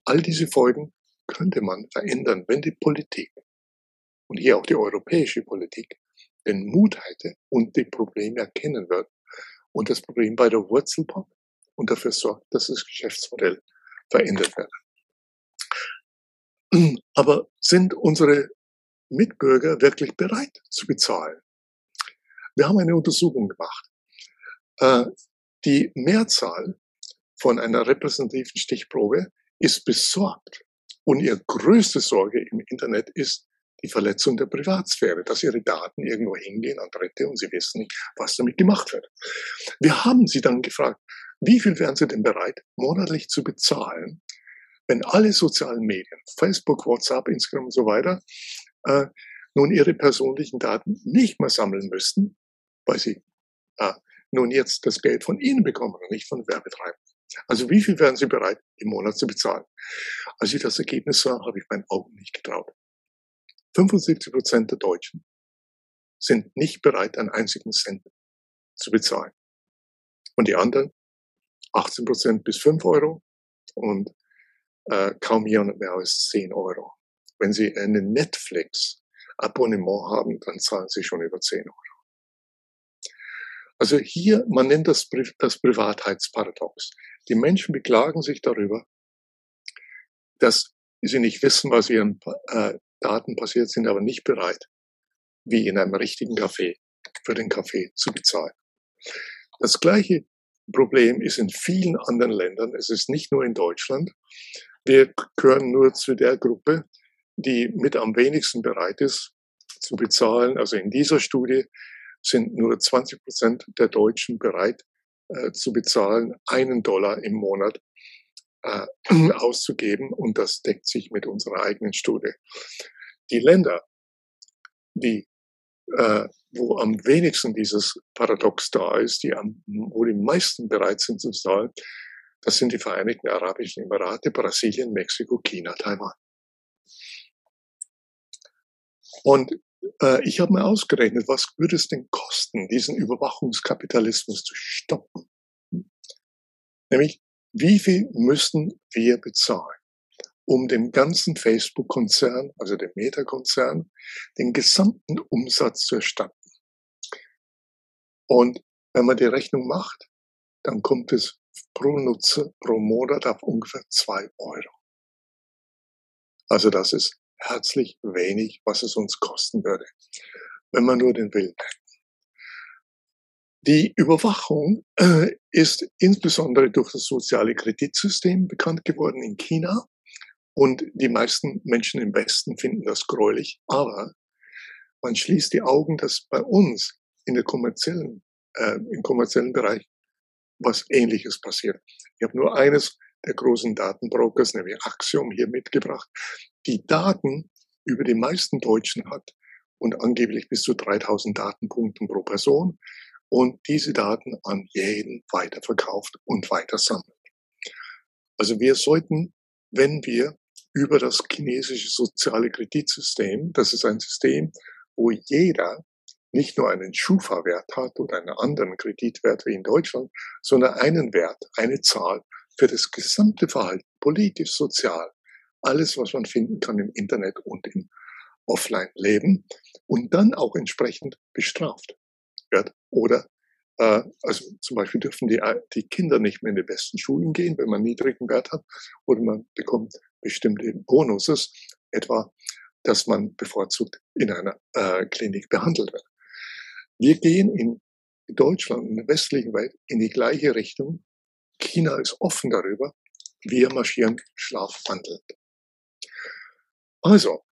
All diese Folgen könnte man verändern, wenn die Politik und hier auch die europäische Politik den Mut hätte und die Probleme erkennen wird und das Problem bei der Wurzel packt und dafür sorgt, dass das Geschäftsmodell verändert wird. Aber sind unsere Mitbürger wirklich bereit zu bezahlen? Wir haben eine Untersuchung gemacht. Äh, die Mehrzahl von einer repräsentativen Stichprobe ist besorgt. Und ihre größte Sorge im Internet ist die Verletzung der Privatsphäre, dass ihre Daten irgendwo hingehen an Dritte und sie wissen nicht, was damit gemacht wird. Wir haben sie dann gefragt, wie viel wären sie denn bereit, monatlich zu bezahlen, wenn alle sozialen Medien, Facebook, WhatsApp, Instagram und so weiter, äh, nun ihre persönlichen Daten nicht mehr sammeln müssten, weil sie äh, nun jetzt das Geld von ihnen bekommen und nicht von Werbetreibenden. Also wie viel wären sie bereit, im Monat zu bezahlen? Als ich das Ergebnis sah, habe ich meinen Augen nicht getraut. 75 Prozent der Deutschen sind nicht bereit, einen einzigen Cent zu bezahlen. Und die anderen, 18 Prozent bis 5 Euro und äh, kaum jemand mehr als 10 Euro. Wenn Sie einen Netflix-Abonnement haben, dann zahlen Sie schon über 10 Euro. Also hier, man nennt das, das Privatheitsparadox. Die Menschen beklagen sich darüber, dass sie nicht wissen, was ihren äh, Daten passiert, sind aber nicht bereit, wie in einem richtigen Café, für den Kaffee zu bezahlen. Das gleiche Problem ist in vielen anderen Ländern. Es ist nicht nur in Deutschland. Wir gehören nur zu der Gruppe, die mit am wenigsten bereit ist zu bezahlen. Also in dieser Studie sind nur 20 Prozent der Deutschen bereit äh, zu bezahlen, einen Dollar im Monat äh, auszugeben. Und das deckt sich mit unserer eigenen Studie. Die Länder, die, äh, wo am wenigsten dieses Paradox da ist, die am, wo die meisten bereit sind zu zahlen, das sind die Vereinigten Arabischen Emirate, Brasilien, Mexiko, China, Taiwan. Und äh, ich habe mir ausgerechnet, was würde es denn kosten, diesen Überwachungskapitalismus zu stoppen? Nämlich, wie viel müssten wir bezahlen, um dem ganzen Facebook-Konzern, also dem Meta-Konzern, den gesamten Umsatz zu erstatten? Und wenn man die Rechnung macht, dann kommt es pro Nutzer pro Monat auf ungefähr zwei Euro. Also das ist herzlich wenig, was es uns kosten würde, wenn man nur den Willen hätte. Die Überwachung äh, ist insbesondere durch das soziale Kreditsystem bekannt geworden in China. Und die meisten Menschen im Westen finden das gräulich. Aber man schließt die Augen, dass bei uns in der kommerziellen, äh, im kommerziellen Bereich was Ähnliches passiert. Ich habe nur eines der großen Datenbrokers, nämlich Axiom, hier mitgebracht, die Daten über die meisten Deutschen hat und angeblich bis zu 3000 Datenpunkten pro Person und diese Daten an jeden weiterverkauft und weiter sammelt. Also wir sollten, wenn wir über das chinesische soziale Kreditsystem, das ist ein System, wo jeder nicht nur einen Schufa-Wert hat oder einen anderen Kreditwert wie in Deutschland, sondern einen Wert, eine Zahl für das gesamte Verhalten, politisch, sozial, alles, was man finden kann im Internet und im Offline-Leben und dann auch entsprechend bestraft wird. Oder äh, also zum Beispiel dürfen die, die Kinder nicht mehr in die besten Schulen gehen, wenn man niedrigen Wert hat, oder man bekommt bestimmte Bonuses, etwa, dass man bevorzugt in einer äh, Klinik behandelt wird. Wir gehen in Deutschland, in der westlichen Welt, in die gleiche Richtung. China ist offen darüber. Wir marschieren schlafwandelnd. Also,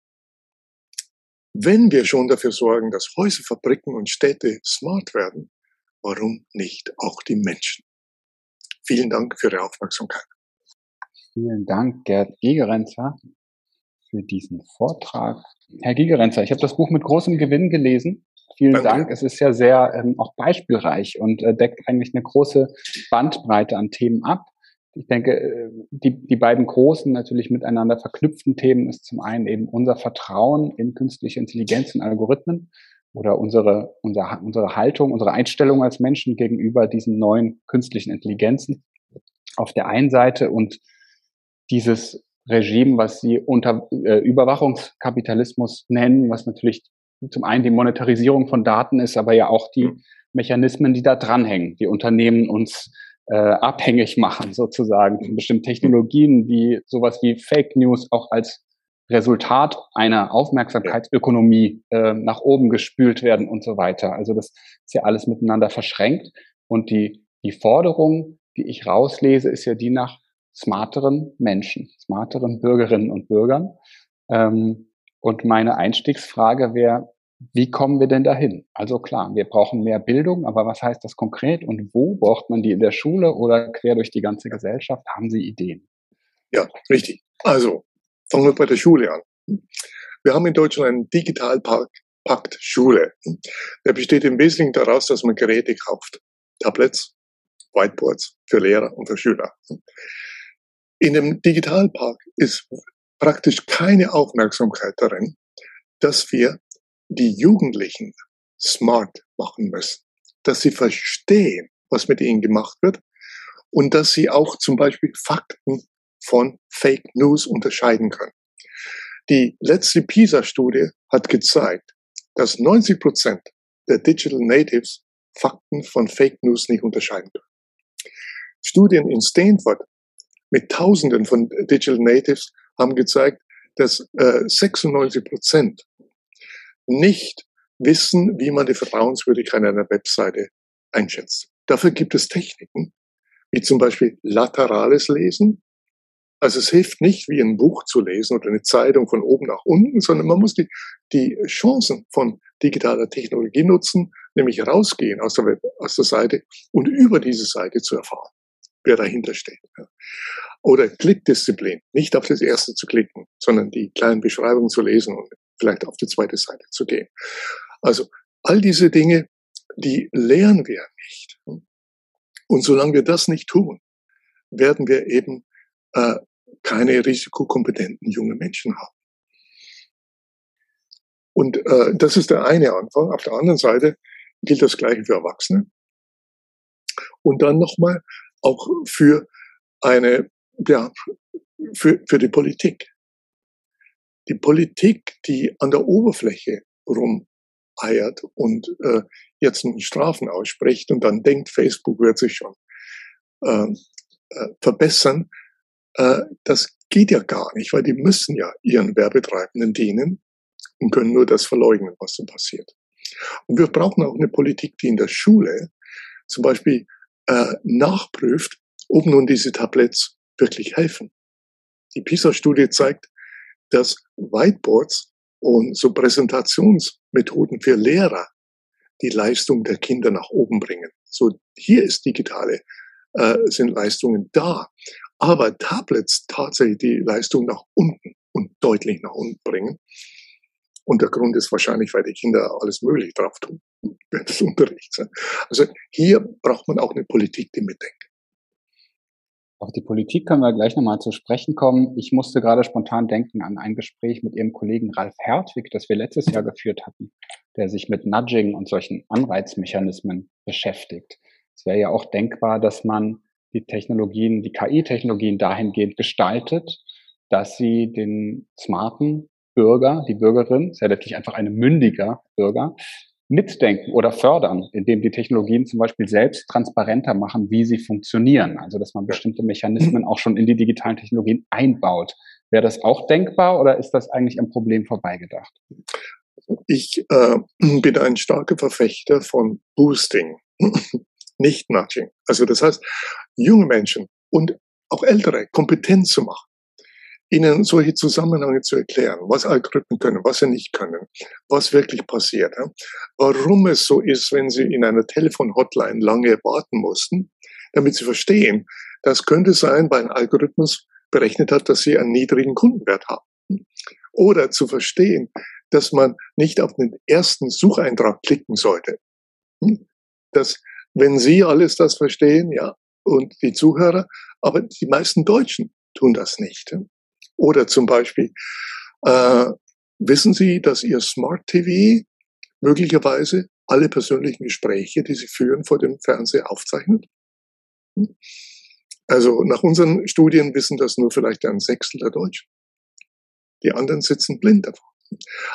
wenn wir schon dafür sorgen, dass Häuser, Fabriken und Städte smart werden, warum nicht auch die Menschen? Vielen Dank für Ihre Aufmerksamkeit. Vielen Dank, Gerd Gigerenzer, für diesen Vortrag. Herr Gigerenzer, ich habe das Buch mit großem Gewinn gelesen Vielen Danke. Dank. Es ist ja sehr ähm, auch beispielreich und äh, deckt eigentlich eine große Bandbreite an Themen ab, ich denke, äh, die, die beiden großen, natürlich miteinander verknüpften Themen ist zum einen eben unser Vertrauen in künstliche Intelligenz und Algorithmen oder unsere, unsere, unsere Haltung, unsere Einstellung als Menschen gegenüber diesen neuen künstlichen Intelligenzen auf der einen Seite und dieses Regime, was sie unter äh, Überwachungskapitalismus nennen, was natürlich zum einen die Monetarisierung von Daten ist, aber ja auch die Mechanismen, die da dranhängen, die Unternehmen uns äh, abhängig machen, sozusagen von bestimmten Technologien, die sowas wie Fake News auch als Resultat einer Aufmerksamkeitsökonomie äh, nach oben gespült werden und so weiter. Also das ist ja alles miteinander verschränkt. Und die, die Forderung, die ich rauslese, ist ja die nach smarteren Menschen, smarteren Bürgerinnen und Bürgern. Ähm, und meine Einstiegsfrage wäre, wie kommen wir denn dahin? Also klar, wir brauchen mehr Bildung, aber was heißt das konkret und wo braucht man die in der Schule oder quer durch die ganze Gesellschaft? Haben Sie Ideen? Ja, richtig. Also fangen wir bei der Schule an. Wir haben in Deutschland einen Digitalpakt Schule. Der besteht im Wesentlichen daraus, dass man Geräte kauft. Tablets, Whiteboards für Lehrer und für Schüler. In dem Digitalpark ist praktisch keine Aufmerksamkeit darin, dass wir die Jugendlichen smart machen müssen, dass sie verstehen, was mit ihnen gemacht wird und dass sie auch zum Beispiel Fakten von Fake News unterscheiden können. Die letzte PISA-Studie hat gezeigt, dass 90 Prozent der Digital Natives Fakten von Fake News nicht unterscheiden können. Studien in Stanford mit Tausenden von Digital Natives haben gezeigt, dass äh, 96 Prozent nicht wissen, wie man die Vertrauenswürdigkeit einer Webseite einschätzt. Dafür gibt es Techniken, wie zum Beispiel laterales Lesen. Also es hilft nicht, wie ein Buch zu lesen oder eine Zeitung von oben nach unten, sondern man muss die, die Chancen von digitaler Technologie nutzen, nämlich rausgehen aus der, Web, aus der Seite und über diese Seite zu erfahren, wer dahinter steht. Oder Klickdisziplin, nicht auf das erste zu klicken, sondern die kleinen Beschreibungen zu lesen und vielleicht auf die zweite Seite zu gehen. Also all diese Dinge, die lernen wir nicht. Und solange wir das nicht tun, werden wir eben äh, keine risikokompetenten jungen Menschen haben. Und äh, das ist der eine Anfang. Auf der anderen Seite gilt das Gleiche für Erwachsene. Und dann nochmal auch für eine, ja, für, für die Politik die Politik, die an der Oberfläche rumeiert und äh, jetzt nun Strafen ausspricht und dann denkt, Facebook wird sich schon äh, äh, verbessern, äh, das geht ja gar nicht, weil die müssen ja ihren Werbetreibenden dienen und können nur das verleugnen, was so passiert. Und wir brauchen auch eine Politik, die in der Schule zum Beispiel äh, nachprüft, ob nun diese Tablets wirklich helfen. Die PISA-Studie zeigt, dass Whiteboards und so Präsentationsmethoden für Lehrer die Leistung der Kinder nach oben bringen. So hier ist digitale äh, sind Leistungen da, aber Tablets tatsächlich die Leistung nach unten und deutlich nach unten bringen. Und der Grund ist wahrscheinlich, weil die Kinder alles Mögliche drauf tun während des Unterrichts. Also hier braucht man auch eine Politik, die mitdenkt. Auf die Politik können wir gleich nochmal zu sprechen kommen. Ich musste gerade spontan denken an ein Gespräch mit Ihrem Kollegen Ralf Hertwig, das wir letztes Jahr geführt hatten, der sich mit Nudging und solchen Anreizmechanismen beschäftigt. Es wäre ja auch denkbar, dass man die Technologien, die KI-Technologien dahingehend gestaltet, dass sie den smarten Bürger, die Bürgerin, ist ja letztlich einfach ein mündiger Bürger, mitdenken oder fördern, indem die Technologien zum Beispiel selbst transparenter machen, wie sie funktionieren. Also dass man bestimmte Mechanismen auch schon in die digitalen Technologien einbaut. Wäre das auch denkbar oder ist das eigentlich am Problem vorbeigedacht? Ich äh, bin ein starker Verfechter von Boosting, nicht Nudging. Also das heißt, junge Menschen und auch ältere kompetent zu machen ihnen solche Zusammenhänge zu erklären, was Algorithmen können, was sie nicht können, was wirklich passiert, warum es so ist, wenn sie in einer Telefon-Hotline lange warten mussten, damit sie verstehen, das könnte sein, weil ein Algorithmus berechnet hat, dass sie einen niedrigen Kundenwert haben. Oder zu verstehen, dass man nicht auf den ersten Sucheintrag klicken sollte. Dass, wenn Sie alles das verstehen, ja, und die Zuhörer, Aber die meisten Deutschen tun das nicht. Oder zum Beispiel, äh, wissen Sie, dass Ihr Smart TV möglicherweise alle persönlichen Gespräche, die Sie führen vor dem Fernseher aufzeichnet? Hm? Also nach unseren Studien wissen das nur vielleicht ein Sechstel der Deutschen. Die anderen sitzen blind davon.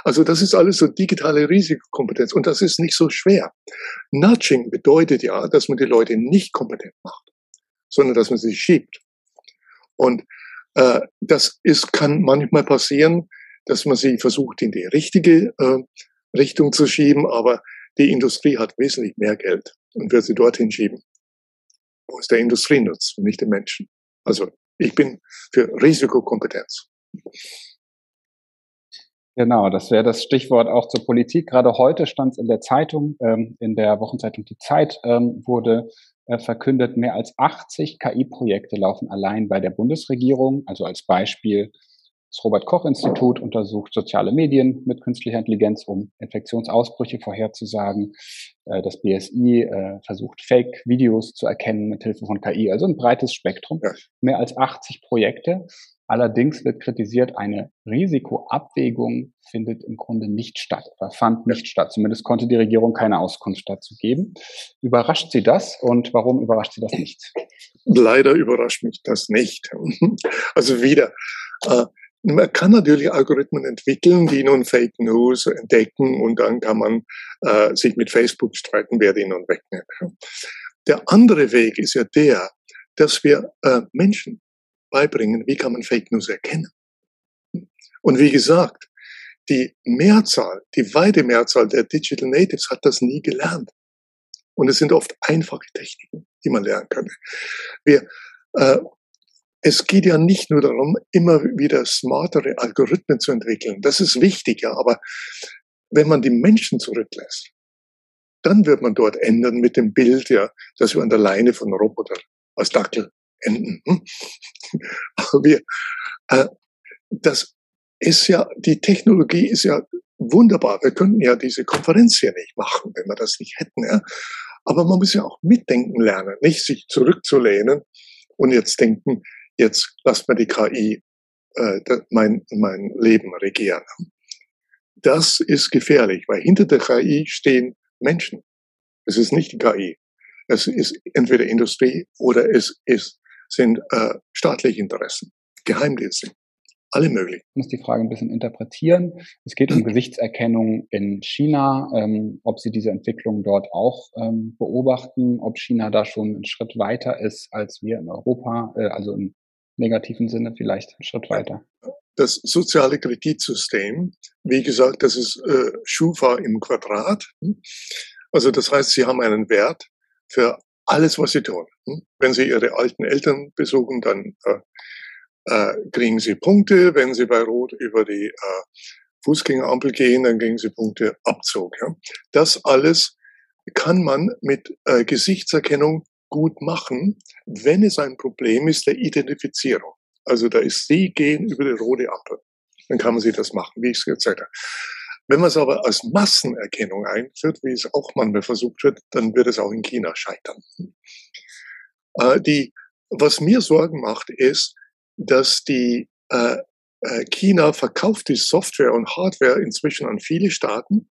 Also das ist alles so digitale Risikokompetenz und das ist nicht so schwer. Nudging bedeutet ja, dass man die Leute nicht kompetent macht, sondern dass man sie schiebt. Und äh, das ist, kann manchmal passieren, dass man sie versucht in die richtige äh, Richtung zu schieben, aber die Industrie hat wesentlich mehr Geld und wird sie dorthin schieben, wo es der Industrie nutzt nicht den Menschen. Also ich bin für Risikokompetenz. Genau, das wäre das Stichwort auch zur Politik. Gerade heute stand es in der Zeitung, ähm, in der Wochenzeitung Die Zeit ähm, wurde äh, verkündet, mehr als 80 KI-Projekte laufen allein bei der Bundesregierung. Also als Beispiel das Robert Koch Institut untersucht soziale Medien mit künstlicher Intelligenz, um Infektionsausbrüche vorherzusagen. Äh, das BSI äh, versucht Fake-Videos zu erkennen mit Hilfe von KI. Also ein breites Spektrum. Mehr als 80 Projekte. Allerdings wird kritisiert, eine Risikoabwägung findet im Grunde nicht statt oder fand nicht statt. Zumindest konnte die Regierung keine Auskunft dazu geben. Überrascht Sie das und warum überrascht Sie das nicht? Leider überrascht mich das nicht. Also wieder, äh, man kann natürlich Algorithmen entwickeln, die nun Fake News entdecken und dann kann man äh, sich mit Facebook streiten, wer die nun wegnimmt. Der andere Weg ist ja der, dass wir äh, Menschen beibringen, wie kann man Fake News erkennen. Und wie gesagt, die Mehrzahl, die weite Mehrzahl der Digital Natives hat das nie gelernt. Und es sind oft einfache Techniken, die man lernen kann. Wir, äh, es geht ja nicht nur darum, immer wieder smartere Algorithmen zu entwickeln. Das ist wichtig, ja. Aber wenn man die Menschen zurücklässt, dann wird man dort ändern mit dem Bild, ja, dass wir an der Leine von Roboter als Dackel enden. Hm? Wir, äh, das ist ja, die Technologie ist ja wunderbar. Wir könnten ja diese Konferenz hier nicht machen, wenn wir das nicht hätten. Ja? Aber man muss ja auch mitdenken lernen, nicht sich zurückzulehnen und jetzt denken, jetzt lasst mir die KI äh, mein, mein Leben regieren. Das ist gefährlich, weil hinter der KI stehen Menschen. Es ist nicht die KI. Es ist entweder Industrie oder es ist sind äh, staatliche Interessen, Geheimdienste, alle möglichen. Ich muss die Frage ein bisschen interpretieren. Es geht um Gesichtserkennung in China, ähm, ob Sie diese Entwicklung dort auch ähm, beobachten, ob China da schon einen Schritt weiter ist als wir in Europa, äh, also im negativen Sinne vielleicht einen Schritt weiter. Das soziale Kreditsystem, wie gesagt, das ist äh, Schufa im Quadrat. Also das heißt, Sie haben einen Wert für alles, was sie tun. Hm? Wenn sie ihre alten Eltern besuchen, dann äh, äh, kriegen sie Punkte. Wenn sie bei Rot über die äh, Fußgängerampel gehen, dann kriegen sie Punkte Abzug. Ja? Das alles kann man mit äh, Gesichtserkennung gut machen, wenn es ein Problem ist der Identifizierung. Also da ist Sie gehen über die rote Ampel. Dann kann man sich das machen, wie ich es gezeigt habe. Wenn man es aber als Massenerkennung einführt, wie es auch manchmal versucht wird, dann wird es auch in China scheitern. Äh, die, was mir Sorgen macht, ist, dass die äh, äh, China verkauft die Software und Hardware inzwischen an viele Staaten.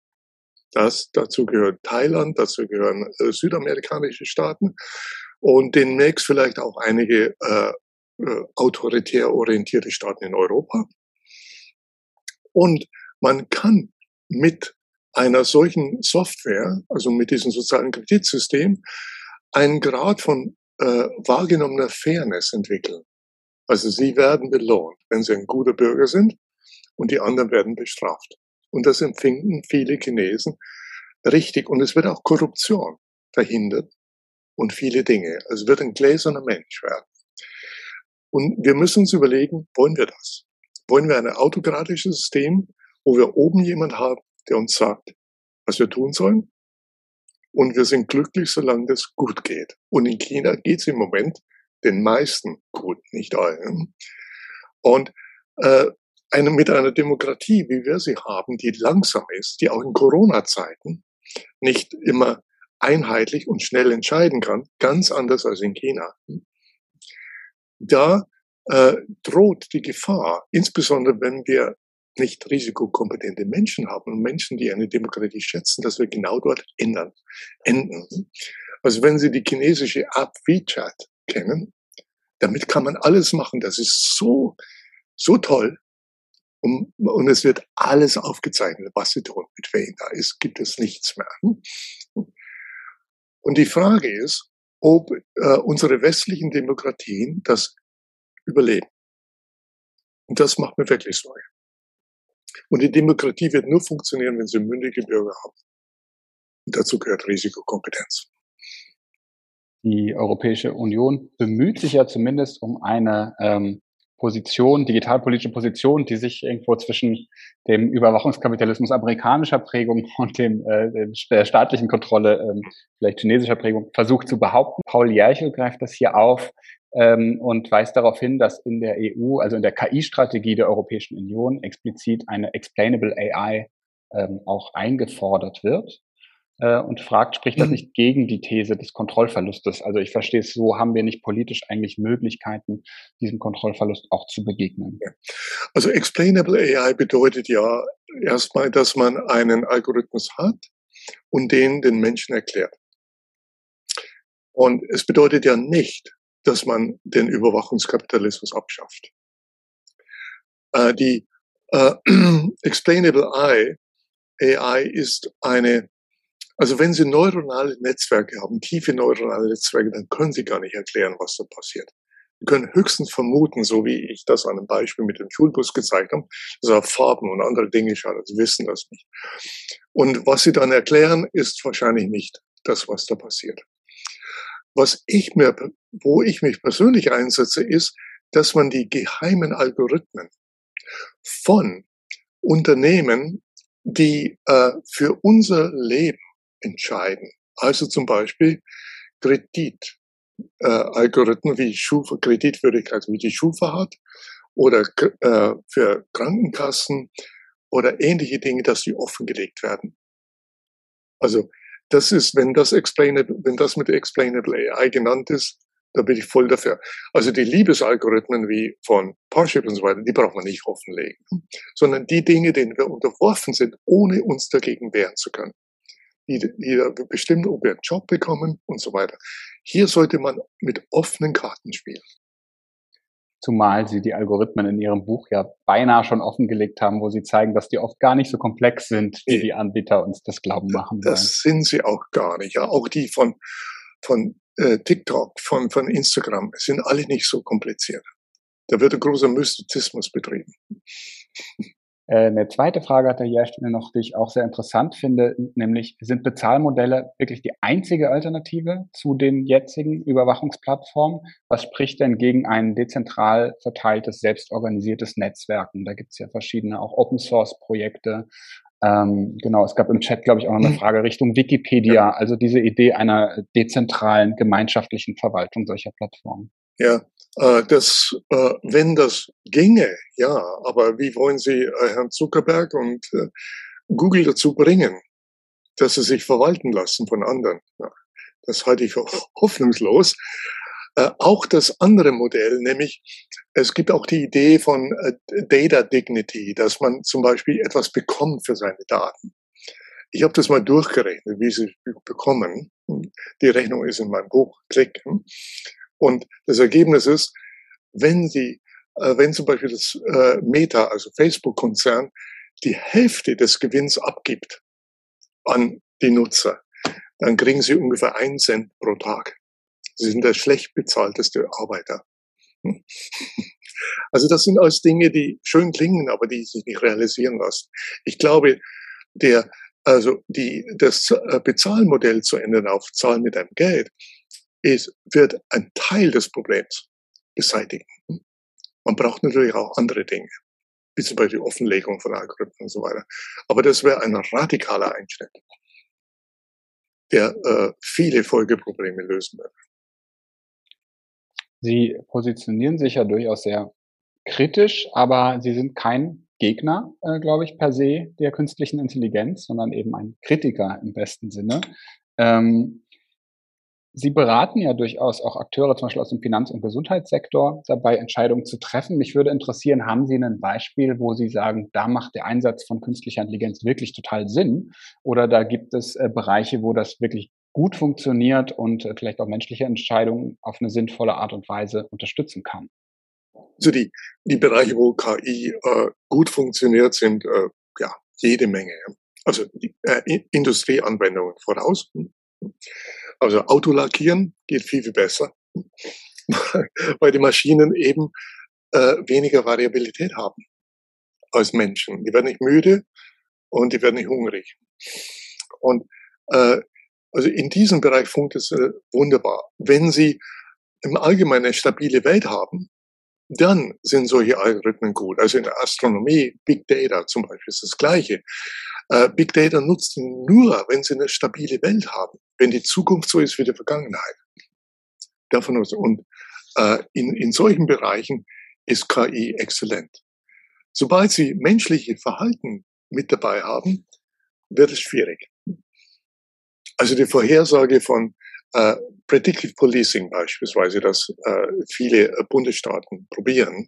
Das, dazu gehört Thailand, dazu gehören äh, südamerikanische Staaten und demnächst vielleicht auch einige äh, äh, autoritär orientierte Staaten in Europa. Und man kann mit einer solchen Software, also mit diesem sozialen Kreditsystem, einen Grad von äh, wahrgenommener Fairness entwickeln. Also sie werden belohnt, wenn sie ein guter Bürger sind und die anderen werden bestraft. Und das empfinden viele Chinesen richtig. Und es wird auch Korruption verhindert und viele Dinge. Also es wird ein gläserner Mensch werden. Und wir müssen uns überlegen, wollen wir das? Wollen wir ein autokratisches System, wo wir oben jemand haben, der uns sagt, was wir tun sollen. Und wir sind glücklich, solange das gut geht. Und in China geht es im Moment den meisten gut, nicht allen. Und äh, eine, mit einer Demokratie, wie wir sie haben, die langsam ist, die auch in Corona-Zeiten nicht immer einheitlich und schnell entscheiden kann, ganz anders als in China, da äh, droht die Gefahr, insbesondere wenn wir nicht risikokompetente Menschen haben und Menschen, die eine Demokratie schätzen, dass wir genau dort ändern, enden. Also wenn Sie die chinesische App WeChat kennen, damit kann man alles machen. Das ist so, so toll. Und, und es wird alles aufgezeichnet, was Sie tun, mit wem. Da ist, gibt es nichts mehr. Und die Frage ist, ob äh, unsere westlichen Demokratien das überleben. Und das macht mir wirklich Sorge. Und die Demokratie wird nur funktionieren, wenn sie mündige Bürger haben. Und dazu gehört Risikokompetenz. Die Europäische Union bemüht sich ja zumindest um eine ähm, Position, digitalpolitische Position, die sich irgendwo zwischen dem Überwachungskapitalismus amerikanischer Prägung und dem äh, der staatlichen Kontrolle, ähm, vielleicht chinesischer Prägung, versucht zu behaupten. Paul Jerchel greift das hier auf ähm, und weist darauf hin, dass in der EU, also in der KI-Strategie der Europäischen Union, explizit eine Explainable AI ähm, auch eingefordert wird äh, und fragt, spricht das mhm. nicht gegen die These des Kontrollverlustes? Also ich verstehe es so, haben wir nicht politisch eigentlich Möglichkeiten, diesem Kontrollverlust auch zu begegnen? Also Explainable AI bedeutet ja erstmal, dass man einen Algorithmus hat und den den Menschen erklärt. Und es bedeutet ja nicht, dass man den Überwachungskapitalismus abschafft. Äh, die äh, Explainable AI, AI ist eine, also wenn Sie neuronale Netzwerke haben, tiefe neuronale Netzwerke, dann können Sie gar nicht erklären, was da passiert. Sie können höchstens vermuten, so wie ich das an einem Beispiel mit dem Schulbus gezeigt habe, dass er Farben und andere Dinge schaut. Sie wissen das nicht. Und was Sie dann erklären, ist wahrscheinlich nicht das, was da passiert. Was ich mir, wo ich mich persönlich einsetze, ist, dass man die geheimen Algorithmen von Unternehmen, die äh, für unser Leben entscheiden, also zum Beispiel Kredit, äh, Algorithmen wie Schufa, Kreditwürdigkeit, wie die Schufa hat, oder äh, für Krankenkassen oder ähnliche Dinge, dass die offengelegt werden. Also das ist, wenn das explainable, wenn das mit explainable AI genannt ist, da bin ich voll dafür. Also die Liebesalgorithmen wie von Parship und so weiter, die braucht man nicht offenlegen, sondern die Dinge, denen wir unterworfen sind, ohne uns dagegen wehren zu können. Die, die bestimmen, ob wir einen Job bekommen und so weiter. Hier sollte man mit offenen Karten spielen zumal sie die Algorithmen in ihrem Buch ja beinahe schon offengelegt haben, wo sie zeigen, dass die oft gar nicht so komplex sind, wie die Anbieter uns das glauben machen. Das wollen. sind sie auch gar nicht. Ja, auch die von, von äh, TikTok, von, von Instagram sind alle nicht so kompliziert. Da wird ein großer Mystizismus betrieben. Äh, eine zweite Frage hat der Hersteller noch, die ich auch sehr interessant finde, nämlich sind Bezahlmodelle wirklich die einzige Alternative zu den jetzigen Überwachungsplattformen? Was spricht denn gegen ein dezentral verteiltes, selbstorganisiertes Netzwerken? Da gibt es ja verschiedene auch Open-Source-Projekte. Ähm, genau, es gab im Chat, glaube ich, auch noch eine mhm. Frage Richtung Wikipedia, also diese Idee einer dezentralen, gemeinschaftlichen Verwaltung solcher Plattformen. Ja, äh, das, äh, wenn das ginge, ja, aber wie wollen Sie äh, Herrn Zuckerberg und äh, Google dazu bringen, dass sie sich verwalten lassen von anderen? Ja, das halte ich für hoffnungslos. Äh, auch das andere Modell, nämlich es gibt auch die Idee von äh, Data Dignity, dass man zum Beispiel etwas bekommt für seine Daten. Ich habe das mal durchgerechnet, wie sie bekommen. Die Rechnung ist in meinem Buch. Klick. Und das Ergebnis ist, wenn Sie, äh, wenn zum Beispiel das äh, Meta, also Facebook-Konzern, die Hälfte des Gewinns abgibt an die Nutzer, dann kriegen Sie ungefähr einen Cent pro Tag. Sie sind der schlecht bezahlteste Arbeiter. Hm? Also das sind alles Dinge, die schön klingen, aber die sich nicht realisieren lassen. Ich glaube, der, also die, das äh, Bezahlmodell zu ändern auf Zahlen mit einem Geld, ist, wird ein Teil des Problems beseitigen. Man braucht natürlich auch andere Dinge, wie zum Beispiel Offenlegung von Algorithmen und so weiter. Aber das wäre ein radikaler Einschnitt, der äh, viele Folgeprobleme lösen würde. Sie positionieren sich ja durchaus sehr kritisch, aber Sie sind kein Gegner, äh, glaube ich, per se der künstlichen Intelligenz, sondern eben ein Kritiker im besten Sinne. Ähm, Sie beraten ja durchaus auch Akteure, zum Beispiel aus dem Finanz- und Gesundheitssektor, dabei Entscheidungen zu treffen. Mich würde interessieren, haben Sie ein Beispiel, wo Sie sagen, da macht der Einsatz von künstlicher Intelligenz wirklich total Sinn? Oder da gibt es äh, Bereiche, wo das wirklich gut funktioniert und äh, vielleicht auch menschliche Entscheidungen auf eine sinnvolle Art und Weise unterstützen kann? Also die, die Bereiche, wo KI äh, gut funktioniert, sind äh, ja jede Menge. Also äh, Industrieanwendungen voraus. Also Autolackieren geht viel, viel besser, weil die Maschinen eben äh, weniger Variabilität haben als Menschen. Die werden nicht müde und die werden nicht hungrig. Und äh, also in diesem Bereich funkt es äh, wunderbar. Wenn Sie im Allgemeinen eine stabile Welt haben, dann sind solche Algorithmen gut. Also in der Astronomie, Big Data zum Beispiel ist das Gleiche. Äh, Big Data nutzt nur, wenn Sie eine stabile Welt haben, wenn die Zukunft so ist wie die Vergangenheit. Davon aus. Und äh, in, in solchen Bereichen ist KI exzellent. Sobald Sie menschliche Verhalten mit dabei haben, wird es schwierig. Also die Vorhersage von äh, Predictive Policing beispielsweise, das äh, viele Bundesstaaten probieren,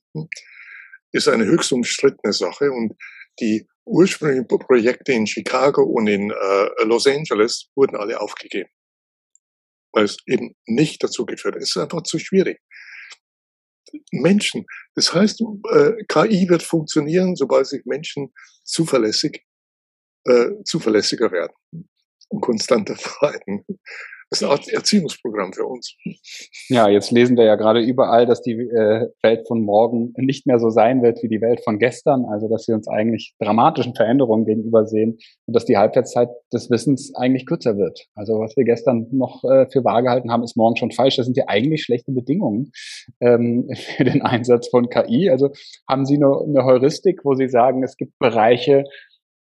ist eine höchst umstrittene Sache und die ursprünglichen Projekte in Chicago und in äh, Los Angeles wurden alle aufgegeben, weil es eben nicht dazu geführt hat. Es ist einfach zu schwierig. Menschen, das heißt, äh, KI wird funktionieren, sobald sich Menschen zuverlässig, äh, zuverlässiger werden und konstanter verhalten. Das ist Art Erziehungsprogramm für uns. Ja, jetzt lesen wir ja gerade überall, dass die äh, Welt von morgen nicht mehr so sein wird wie die Welt von gestern. Also, dass wir uns eigentlich dramatischen Veränderungen gegenüber sehen und dass die Halbwertszeit des Wissens eigentlich kürzer wird. Also, was wir gestern noch äh, für wahr gehalten haben, ist morgen schon falsch. Das sind ja eigentlich schlechte Bedingungen ähm, für den Einsatz von KI. Also, haben Sie eine, eine Heuristik, wo Sie sagen, es gibt Bereiche,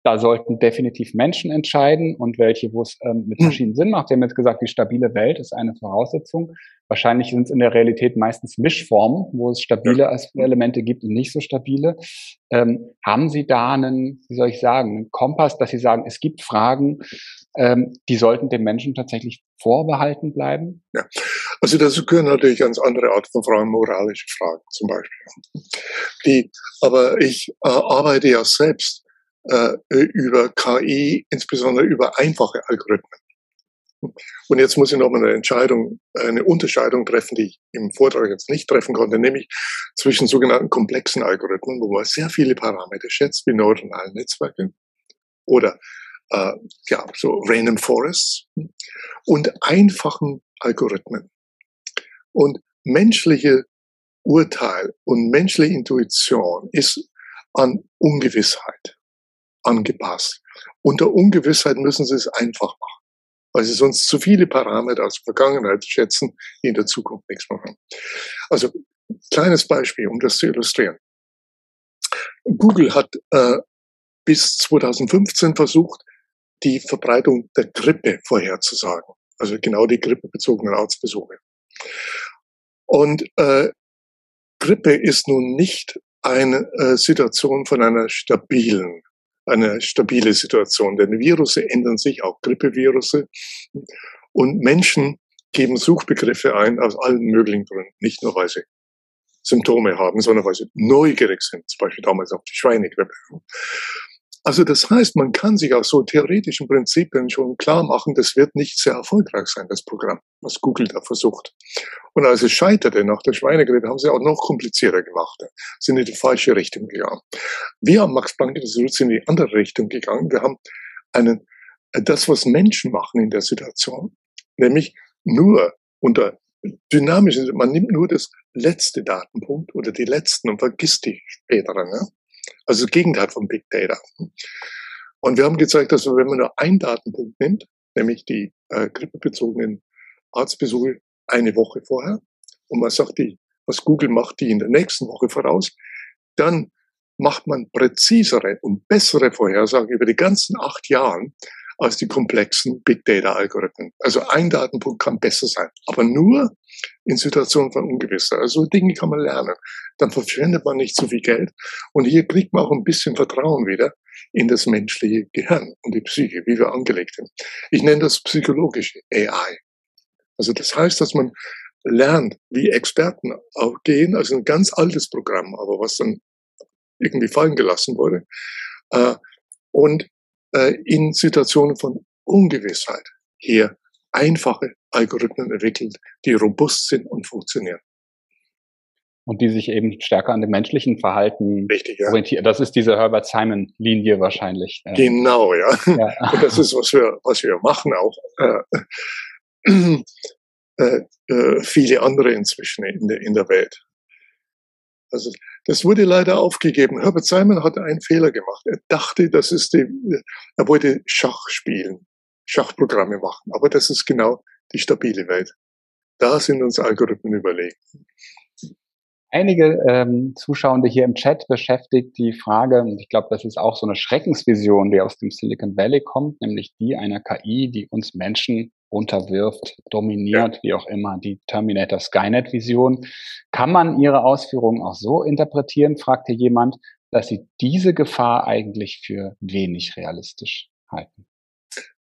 da sollten definitiv Menschen entscheiden und welche, wo es ähm, mit hm. Maschinen Sinn macht. Sie haben jetzt gesagt, die stabile Welt ist eine Voraussetzung. Wahrscheinlich sind es in der Realität meistens Mischformen, wo es stabile Elemente gibt und nicht so stabile. Ähm, haben Sie da einen, wie soll ich sagen, einen Kompass, dass Sie sagen, es gibt Fragen, ähm, die sollten dem Menschen tatsächlich vorbehalten bleiben? Ja, also das gehören natürlich ganz andere Art von Fragen, moralische Fragen zum Beispiel. Die, aber ich äh, arbeite ja selbst äh, über KI, insbesondere über einfache Algorithmen. Und jetzt muss ich noch mal eine Entscheidung, eine Unterscheidung treffen, die ich im Vortrag jetzt nicht treffen konnte, nämlich zwischen sogenannten komplexen Algorithmen, wo man sehr viele Parameter schätzt, wie neuronale Netzwerke oder äh, ja, so Random Forests und einfachen Algorithmen. Und menschliche Urteil und menschliche Intuition ist an Ungewissheit angepasst. Unter Ungewissheit müssen sie es einfach machen, weil sie sonst zu viele Parameter aus der Vergangenheit schätzen, die in der Zukunft nichts machen. Also kleines Beispiel, um das zu illustrieren. Google hat äh, bis 2015 versucht, die Verbreitung der Grippe vorherzusagen. Also genau die grippebezogenen Arztbesuche. Und äh, Grippe ist nun nicht eine äh, Situation von einer stabilen eine stabile Situation. Denn Virusse ändern sich, auch Grippevirusse. Und Menschen geben Suchbegriffe ein aus allen möglichen Gründen. Nicht nur, weil sie Symptome haben, sondern weil sie neugierig sind. Zum Beispiel damals auf die Schweinegrippe. Also das heißt, man kann sich aus so theoretischen Prinzipien schon klar machen, das wird nicht sehr erfolgreich sein, das Programm, was Google da versucht. Und als es scheiterte nach der Schweinegrippe, haben sie auch noch komplizierter gemacht, sind in die falsche Richtung gegangen. Wir am Max-Planck-Institut sind in die andere Richtung gegangen. Wir haben einen, das, was Menschen machen in der Situation, nämlich nur unter dynamischen, man nimmt nur das letzte Datenpunkt oder die letzten und vergisst die späteren. Ne? Also das Gegenteil von Big Data. Und wir haben gezeigt, dass wenn man nur einen Datenpunkt nimmt, nämlich die äh, grippebezogenen Arztbesuche eine Woche vorher, und man sagt, die, was Google macht, die in der nächsten Woche voraus, dann macht man präzisere und bessere Vorhersagen über die ganzen acht Jahren als die komplexen Big Data Algorithmen. Also ein Datenpunkt kann besser sein, aber nur in Situationen von Ungewissheit. Also Dinge kann man lernen. Dann verschwendet man nicht zu viel Geld. Und hier kriegt man auch ein bisschen Vertrauen wieder in das menschliche Gehirn und die Psyche, wie wir angelegt sind. Ich nenne das psychologische AI. Also das heißt, dass man lernt, wie Experten auch gehen, also ein ganz altes Programm, aber was dann irgendwie fallen gelassen wurde. Äh, und äh, in Situationen von Ungewissheit hier einfache Algorithmen entwickelt, die robust sind und funktionieren. Und die sich eben stärker an dem menschlichen Verhalten Richtig, ja. orientieren. Das ist diese Herbert Simon-Linie wahrscheinlich. Genau, ja. ja. Und das ist, was wir, was wir machen auch. Äh, äh, äh, viele andere inzwischen in der, in der Welt. Also das wurde leider aufgegeben. Herbert Simon hatte einen Fehler gemacht. Er dachte, das ist die, er wollte Schach spielen, Schachprogramme machen. Aber das ist genau die stabile Welt. Da sind uns Algorithmen überlegen. Einige ähm, Zuschauende hier im Chat beschäftigt die Frage, und ich glaube, das ist auch so eine Schreckensvision, die aus dem Silicon Valley kommt, nämlich die einer KI, die uns Menschen unterwirft, dominiert, ja. wie auch immer, die Terminator Skynet-Vision. Kann man Ihre Ausführungen auch so interpretieren, fragte jemand, dass Sie diese Gefahr eigentlich für wenig realistisch halten?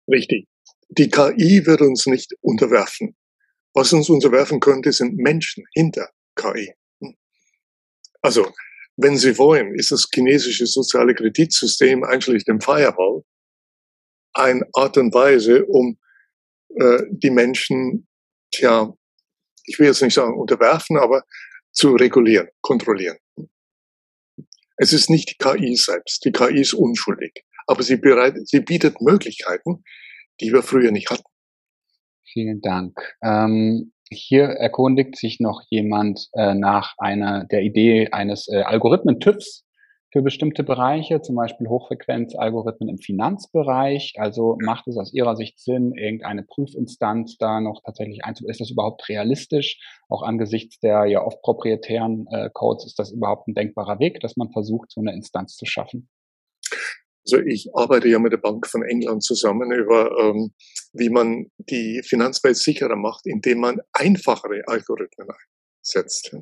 Richtig. Die KI wird uns nicht unterwerfen. Was uns unterwerfen könnte, sind Menschen hinter KI. Also, wenn Sie wollen, ist das chinesische soziale Kreditsystem, einschließlich dem Firewall, eine Art und Weise, um äh, die Menschen, tja, ich will jetzt nicht sagen unterwerfen, aber zu regulieren, kontrollieren. Es ist nicht die KI selbst. Die KI ist unschuldig. Aber sie, bereitet, sie bietet Möglichkeiten, die wir früher nicht hatten. Vielen Dank. Ähm, hier erkundigt sich noch jemand äh, nach einer der Idee eines äh, Algorithmen-TÜVs für bestimmte Bereiche, zum Beispiel Hochfrequenzalgorithmen im Finanzbereich. Also macht es aus Ihrer Sicht Sinn, irgendeine Prüfinstanz da noch tatsächlich einzubauen? Ist das überhaupt realistisch? Auch angesichts der ja oft proprietären äh, Codes ist das überhaupt ein denkbarer Weg, dass man versucht, so eine Instanz zu schaffen? Also ich arbeite ja mit der Bank von England zusammen über, ähm, wie man die Finanzwelt sicherer macht, indem man einfachere Algorithmen einsetzt.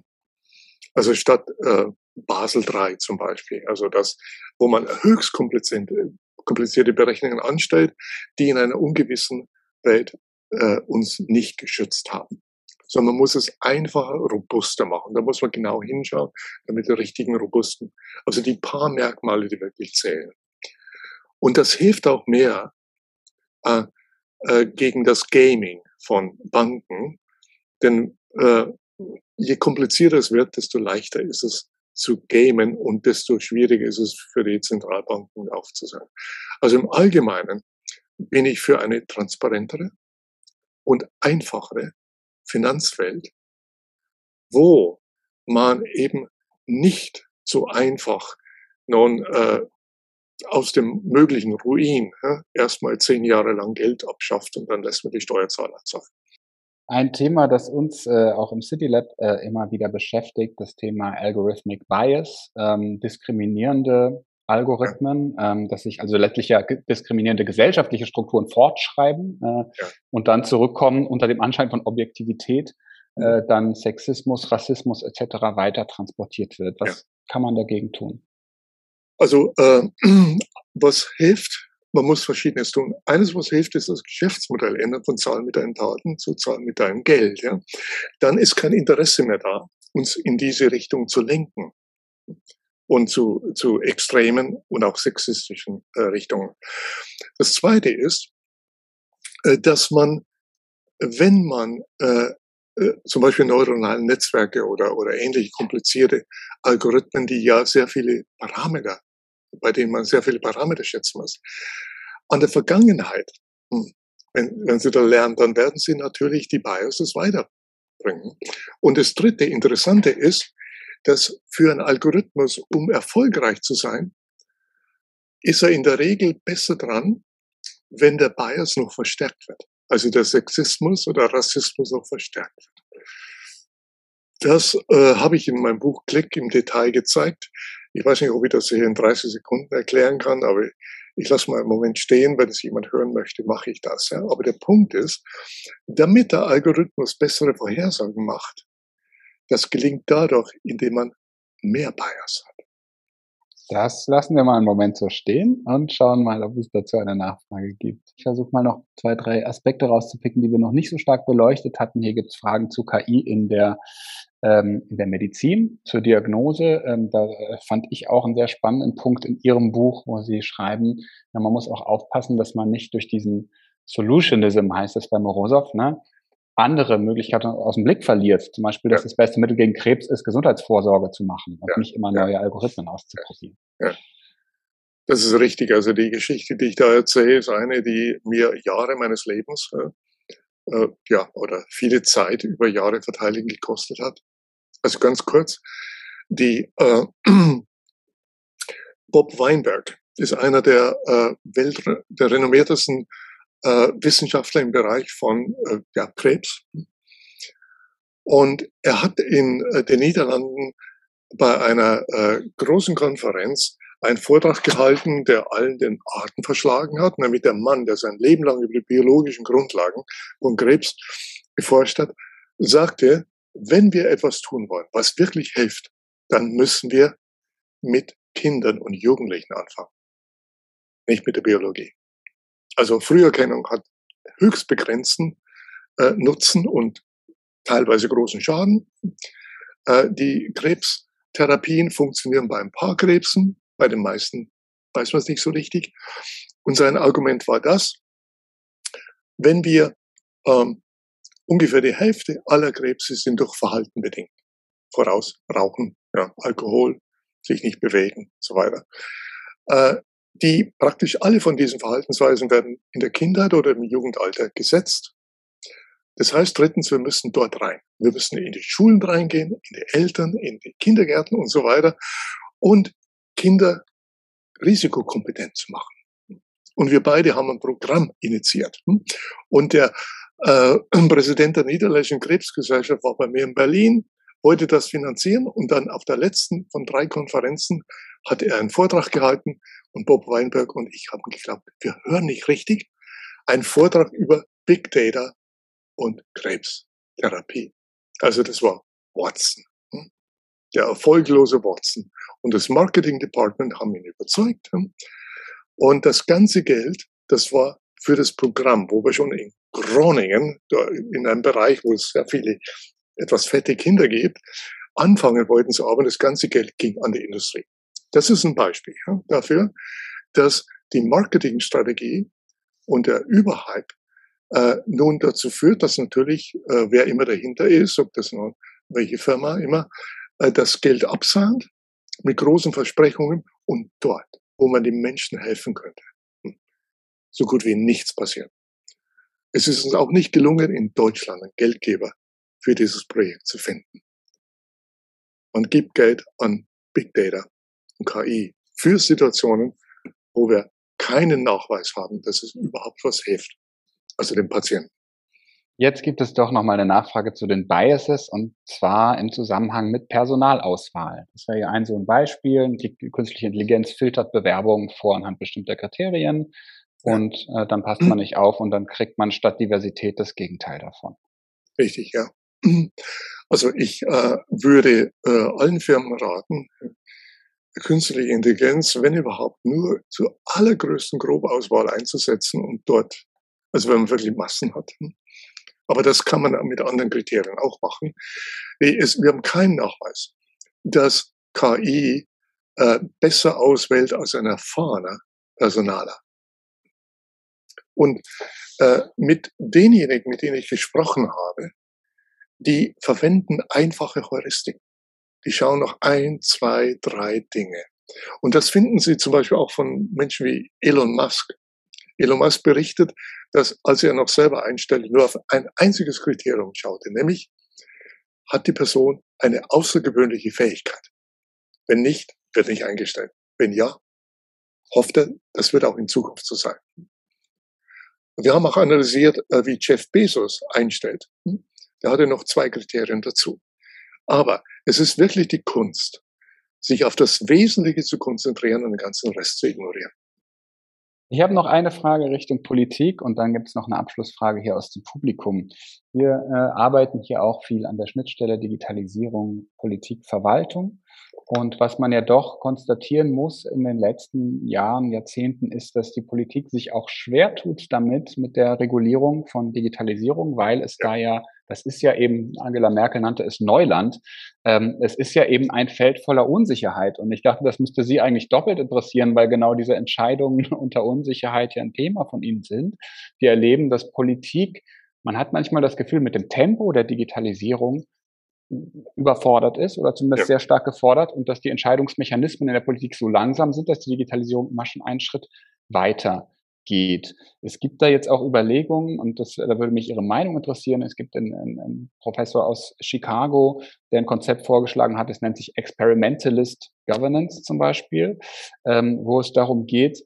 Also statt äh, Basel III zum Beispiel, also das, wo man höchst komplizierte, komplizierte Berechnungen anstellt, die in einer ungewissen Welt äh, uns nicht geschützt haben. Sondern man muss es einfacher, robuster machen. Da muss man genau hinschauen, damit die richtigen robusten, also die paar Merkmale, die wirklich zählen. Und das hilft auch mehr äh, äh, gegen das Gaming von Banken, denn äh, je komplizierter es wird, desto leichter ist es zu gamen und desto schwieriger ist es für die Zentralbanken aufzusagen. Also im Allgemeinen bin ich für eine transparentere und einfachere Finanzwelt, wo man eben nicht so einfach nun äh, aus dem möglichen Ruin ja, erstmal zehn Jahre lang Geld abschafft und dann lässt man die Steuerzahler zahlen. Ein Thema, das uns äh, auch im City Lab äh, immer wieder beschäftigt, das Thema Algorithmic Bias, ähm, diskriminierende Algorithmen, ähm, dass sich also letztlich ja diskriminierende gesellschaftliche Strukturen fortschreiben äh, ja. und dann zurückkommen unter dem Anschein von Objektivität, äh, mhm. dann Sexismus, Rassismus etc. weiter transportiert wird. Was ja. kann man dagegen tun? Also äh, was hilft, man muss Verschiedenes tun. Eines, was hilft, ist das Geschäftsmodell ändern von Zahlen mit deinen Daten zu Zahlen mit deinem Geld. Ja? Dann ist kein Interesse mehr da, uns in diese Richtung zu lenken und zu, zu extremen und auch sexistischen äh, Richtungen. Das Zweite ist, äh, dass man, wenn man äh, äh, zum Beispiel neuronale Netzwerke oder, oder ähnliche komplizierte Algorithmen, die ja sehr viele Parameter bei denen man sehr viele Parameter schätzen muss. An der Vergangenheit, hm, wenn, wenn Sie da lernen, dann werden Sie natürlich die Biases weiterbringen. Und das dritte Interessante ist, dass für einen Algorithmus, um erfolgreich zu sein, ist er in der Regel besser dran, wenn der Bias noch verstärkt wird. Also der Sexismus oder Rassismus noch verstärkt wird. Das äh, habe ich in meinem Buch Klick im Detail gezeigt. Ich weiß nicht, ob ich das hier in 30 Sekunden erklären kann, aber ich lasse mal einen Moment stehen, wenn es jemand hören möchte, mache ich das. Ja. Aber der Punkt ist, damit der Algorithmus bessere Vorhersagen macht, das gelingt dadurch, indem man mehr Bias hat. Das lassen wir mal einen Moment so stehen und schauen mal, ob es dazu eine Nachfrage gibt. Ich versuche mal noch zwei, drei Aspekte rauszupicken, die wir noch nicht so stark beleuchtet hatten. Hier gibt es Fragen zu KI in der, ähm, in der Medizin, zur Diagnose. Ähm, da äh, fand ich auch einen sehr spannenden Punkt in Ihrem Buch, wo Sie schreiben, ja, man muss auch aufpassen, dass man nicht durch diesen Solutionism, heißt es bei Morozov, ne, andere Möglichkeiten aus dem Blick verliert. Zum Beispiel, dass ja. das beste Mittel gegen Krebs ist, Gesundheitsvorsorge zu machen und ja. nicht immer neue ja. Algorithmen auszuprobieren. Das ist richtig. Also die Geschichte, die ich da erzähle, ist eine, die mir Jahre meines Lebens, äh, äh ja, oder viele Zeit über Jahre Verteidigung gekostet hat. Also ganz kurz, die äh, Bob Weinberg ist einer der äh, Welt, der renommiertesten äh, Wissenschaftler im Bereich von äh, ja, Krebs. Und er hat in äh, den Niederlanden bei einer äh, großen Konferenz einen Vortrag gehalten, der allen den Atem verschlagen hat, nämlich der Mann, der sein Leben lang über die biologischen Grundlagen von Krebs geforscht hat, sagte, wenn wir etwas tun wollen, was wirklich hilft, dann müssen wir mit Kindern und Jugendlichen anfangen, nicht mit der Biologie. Also Früherkennung hat höchst begrenzten äh, Nutzen und teilweise großen Schaden. Äh, die Krebstherapien funktionieren bei ein paar Krebsen, bei den meisten weiß man es nicht so richtig. Und sein Argument war das, wenn wir ähm, ungefähr die Hälfte aller Krebse sind durch Verhalten bedingt. Voraus Rauchen, ja, Alkohol, sich nicht bewegen, so weiter. Äh, die praktisch alle von diesen Verhaltensweisen werden in der Kindheit oder im Jugendalter gesetzt. Das heißt drittens, wir müssen dort rein. Wir müssen in die Schulen reingehen, in die Eltern, in die Kindergärten und so weiter und Kinder risikokompetent zu machen. Und wir beide haben ein Programm initiiert. Und der äh, Präsident der Niederländischen Krebsgesellschaft war bei mir in Berlin, wollte das finanzieren und dann auf der letzten von drei Konferenzen hat er einen Vortrag gehalten und Bob Weinberg und ich haben geglaubt, wir hören nicht richtig. Ein Vortrag über Big Data und Krebstherapie. Also das war Watson, hm? der erfolglose Watson. Und das Marketing Department haben ihn überzeugt. Hm? Und das ganze Geld, das war für das Programm, wo wir schon in Groningen, in einem Bereich, wo es sehr viele etwas fette Kinder gibt, anfangen wollten zu arbeiten. Das ganze Geld ging an die Industrie. Das ist ein Beispiel dafür, dass die Marketingstrategie und der Überhype äh, nun dazu führt, dass natürlich, äh, wer immer dahinter ist, ob das nun welche Firma immer, äh, das Geld absahnt mit großen Versprechungen und dort, wo man den Menschen helfen könnte, hm, so gut wie nichts passiert. Es ist uns auch nicht gelungen, in Deutschland einen Geldgeber für dieses Projekt zu finden. Man gibt Geld an Big Data und KI für Situationen, wo wir keinen Nachweis haben, dass es überhaupt was hilft, also dem Patienten. Jetzt gibt es doch nochmal eine Nachfrage zu den Biases und zwar im Zusammenhang mit Personalauswahl. Das wäre ja ein so ein Beispiel. Die künstliche Intelligenz filtert Bewerbungen vor anhand bestimmter Kriterien und äh, dann passt man nicht auf und dann kriegt man statt Diversität das Gegenteil davon. Richtig, ja. Also ich äh, würde äh, allen Firmen raten, künstliche Intelligenz, wenn überhaupt, nur zur allergrößten Grobauswahl einzusetzen und dort, also wenn man wirklich Massen hat. Aber das kann man mit anderen Kriterien auch machen. wir haben keinen Nachweis, dass KI äh, besser auswählt als ein erfahrener Personaler. Und äh, mit denjenigen, mit denen ich gesprochen habe, die verwenden einfache Heuristiken. Die schauen noch ein, zwei, drei Dinge. Und das finden Sie zum Beispiel auch von Menschen wie Elon Musk. Elon Musk berichtet, dass als er noch selber einstellte, nur auf ein einziges Kriterium schaute, nämlich hat die Person eine außergewöhnliche Fähigkeit. Wenn nicht, wird nicht eingestellt. Wenn ja, hofft er, das wird auch in Zukunft so sein. Wir haben auch analysiert, äh, wie Jeff Bezos einstellt. Der hatte noch zwei Kriterien dazu. Aber es ist wirklich die Kunst, sich auf das Wesentliche zu konzentrieren und den ganzen Rest zu ignorieren. Ich habe noch eine Frage Richtung Politik und dann gibt es noch eine Abschlussfrage hier aus dem Publikum. Wir äh, arbeiten hier auch viel an der Schnittstelle Digitalisierung, Politik, Verwaltung. Und was man ja doch konstatieren muss in den letzten Jahren, Jahrzehnten, ist, dass die Politik sich auch schwer tut damit, mit der Regulierung von Digitalisierung, weil es da ja, das ist ja eben, Angela Merkel nannte es Neuland, ähm, es ist ja eben ein Feld voller Unsicherheit. Und ich dachte, das müsste Sie eigentlich doppelt interessieren, weil genau diese Entscheidungen unter Unsicherheit ja ein Thema von Ihnen sind. Wir erleben, dass Politik, man hat manchmal das Gefühl, mit dem Tempo der Digitalisierung überfordert ist oder zumindest ja. sehr stark gefordert und dass die Entscheidungsmechanismen in der Politik so langsam sind, dass die Digitalisierung immer schon einen Schritt weiter geht. Es gibt da jetzt auch Überlegungen und das, da würde mich Ihre Meinung interessieren. Es gibt einen, einen Professor aus Chicago, der ein Konzept vorgeschlagen hat, es nennt sich Experimentalist Governance zum Beispiel, ähm, wo es darum geht,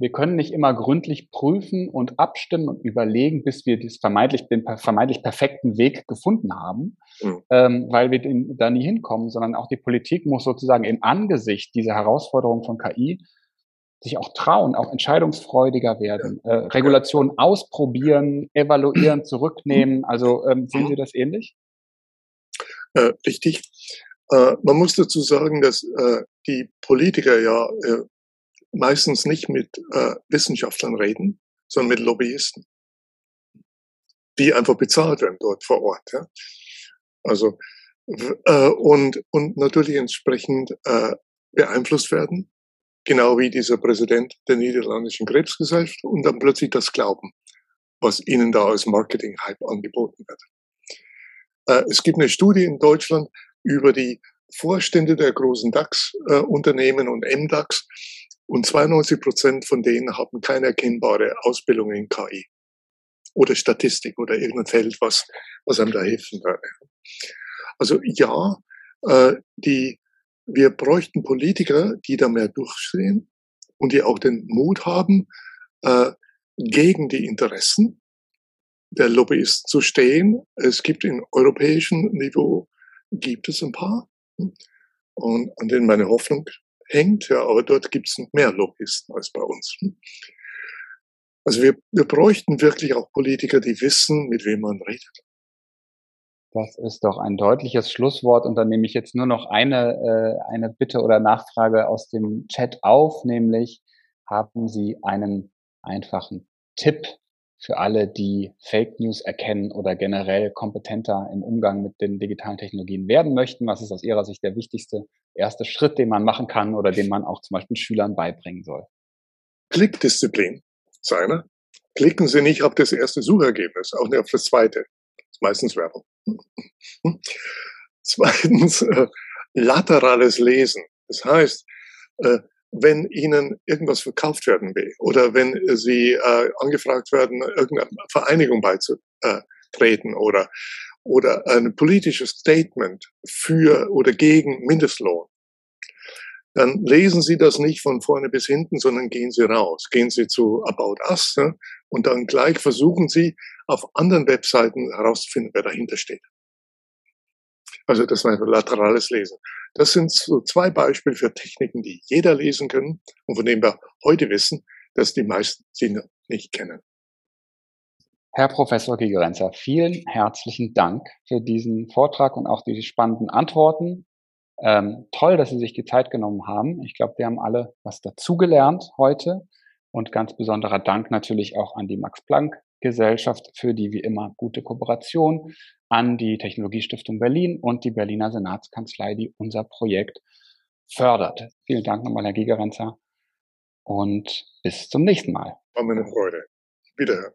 wir können nicht immer gründlich prüfen und abstimmen und überlegen, bis wir das vermeintlich, den vermeintlich perfekten Weg gefunden haben, mhm. ähm, weil wir den, da nie hinkommen, sondern auch die Politik muss sozusagen im Angesicht dieser Herausforderung von KI sich auch trauen, auch entscheidungsfreudiger werden, äh, Regulationen ausprobieren, evaluieren, zurücknehmen. Also ähm, sehen Sie das ähnlich? Äh, richtig. Äh, man muss dazu sagen, dass äh, die Politiker ja äh, meistens nicht mit äh, Wissenschaftlern reden, sondern mit Lobbyisten, die einfach bezahlt werden dort vor Ort. Ja? Also äh, und und natürlich entsprechend äh, beeinflusst werden, genau wie dieser Präsident der niederländischen Krebsgesellschaft und dann plötzlich das glauben, was ihnen da als Marketing-Hype angeboten wird. Äh, es gibt eine Studie in Deutschland über die Vorstände der großen DAX-Unternehmen äh, und MDAX, und 92 Prozent von denen haben keine erkennbare Ausbildung in KI oder Statistik oder irgendein Feld, was, was einem da helfen würde. Also ja, äh, die, wir bräuchten Politiker, die da mehr durchstehen und die auch den Mut haben, äh, gegen die Interessen der Lobbyisten zu stehen. Es gibt im europäischen Niveau, gibt es ein paar. Und an denen meine Hoffnung hängt, ja, aber dort gibt es mehr Lobbyisten als bei uns. Also wir, wir bräuchten wirklich auch Politiker, die wissen, mit wem man redet. Das ist doch ein deutliches Schlusswort und dann nehme ich jetzt nur noch eine, äh, eine Bitte oder Nachfrage aus dem Chat auf, nämlich haben Sie einen einfachen Tipp für alle, die Fake News erkennen oder generell kompetenter im Umgang mit den digitalen Technologien werden möchten? Was ist aus Ihrer Sicht der wichtigste erste Schritt, den man machen kann oder den man auch zum Beispiel Schülern beibringen soll? Klickdisziplin seine. Klicken Sie nicht auf das erste Suchergebnis, auch nicht auf das zweite. Das ist meistens Werbung. Zweitens, äh, laterales Lesen. Das heißt, äh, wenn ihnen irgendwas verkauft werden will oder wenn sie äh, angefragt werden, irgendeiner Vereinigung beizutreten oder, oder ein politisches Statement für oder gegen Mindestlohn, dann lesen Sie das nicht von vorne bis hinten, sondern gehen Sie raus. Gehen Sie zu About Us ne? und dann gleich versuchen Sie auf anderen Webseiten herauszufinden, wer dahinter steht. Also das war ein laterales Lesen. Das sind so zwei Beispiele für Techniken, die jeder lesen kann und von denen wir heute wissen, dass die meisten sie nicht kennen. Herr Professor Gigerenzer, vielen herzlichen Dank für diesen Vortrag und auch diese spannenden Antworten. Ähm, toll, dass Sie sich die Zeit genommen haben. Ich glaube, wir haben alle was dazugelernt heute. Und ganz besonderer Dank natürlich auch an die Max Planck Gesellschaft für die wie immer gute Kooperation, an die Technologiestiftung Berlin und die Berliner Senatskanzlei, die unser Projekt fördert. Vielen Dank nochmal, Herr Gigerenzer. Und bis zum nächsten Mal. War mir eine Freude. Wiederhören.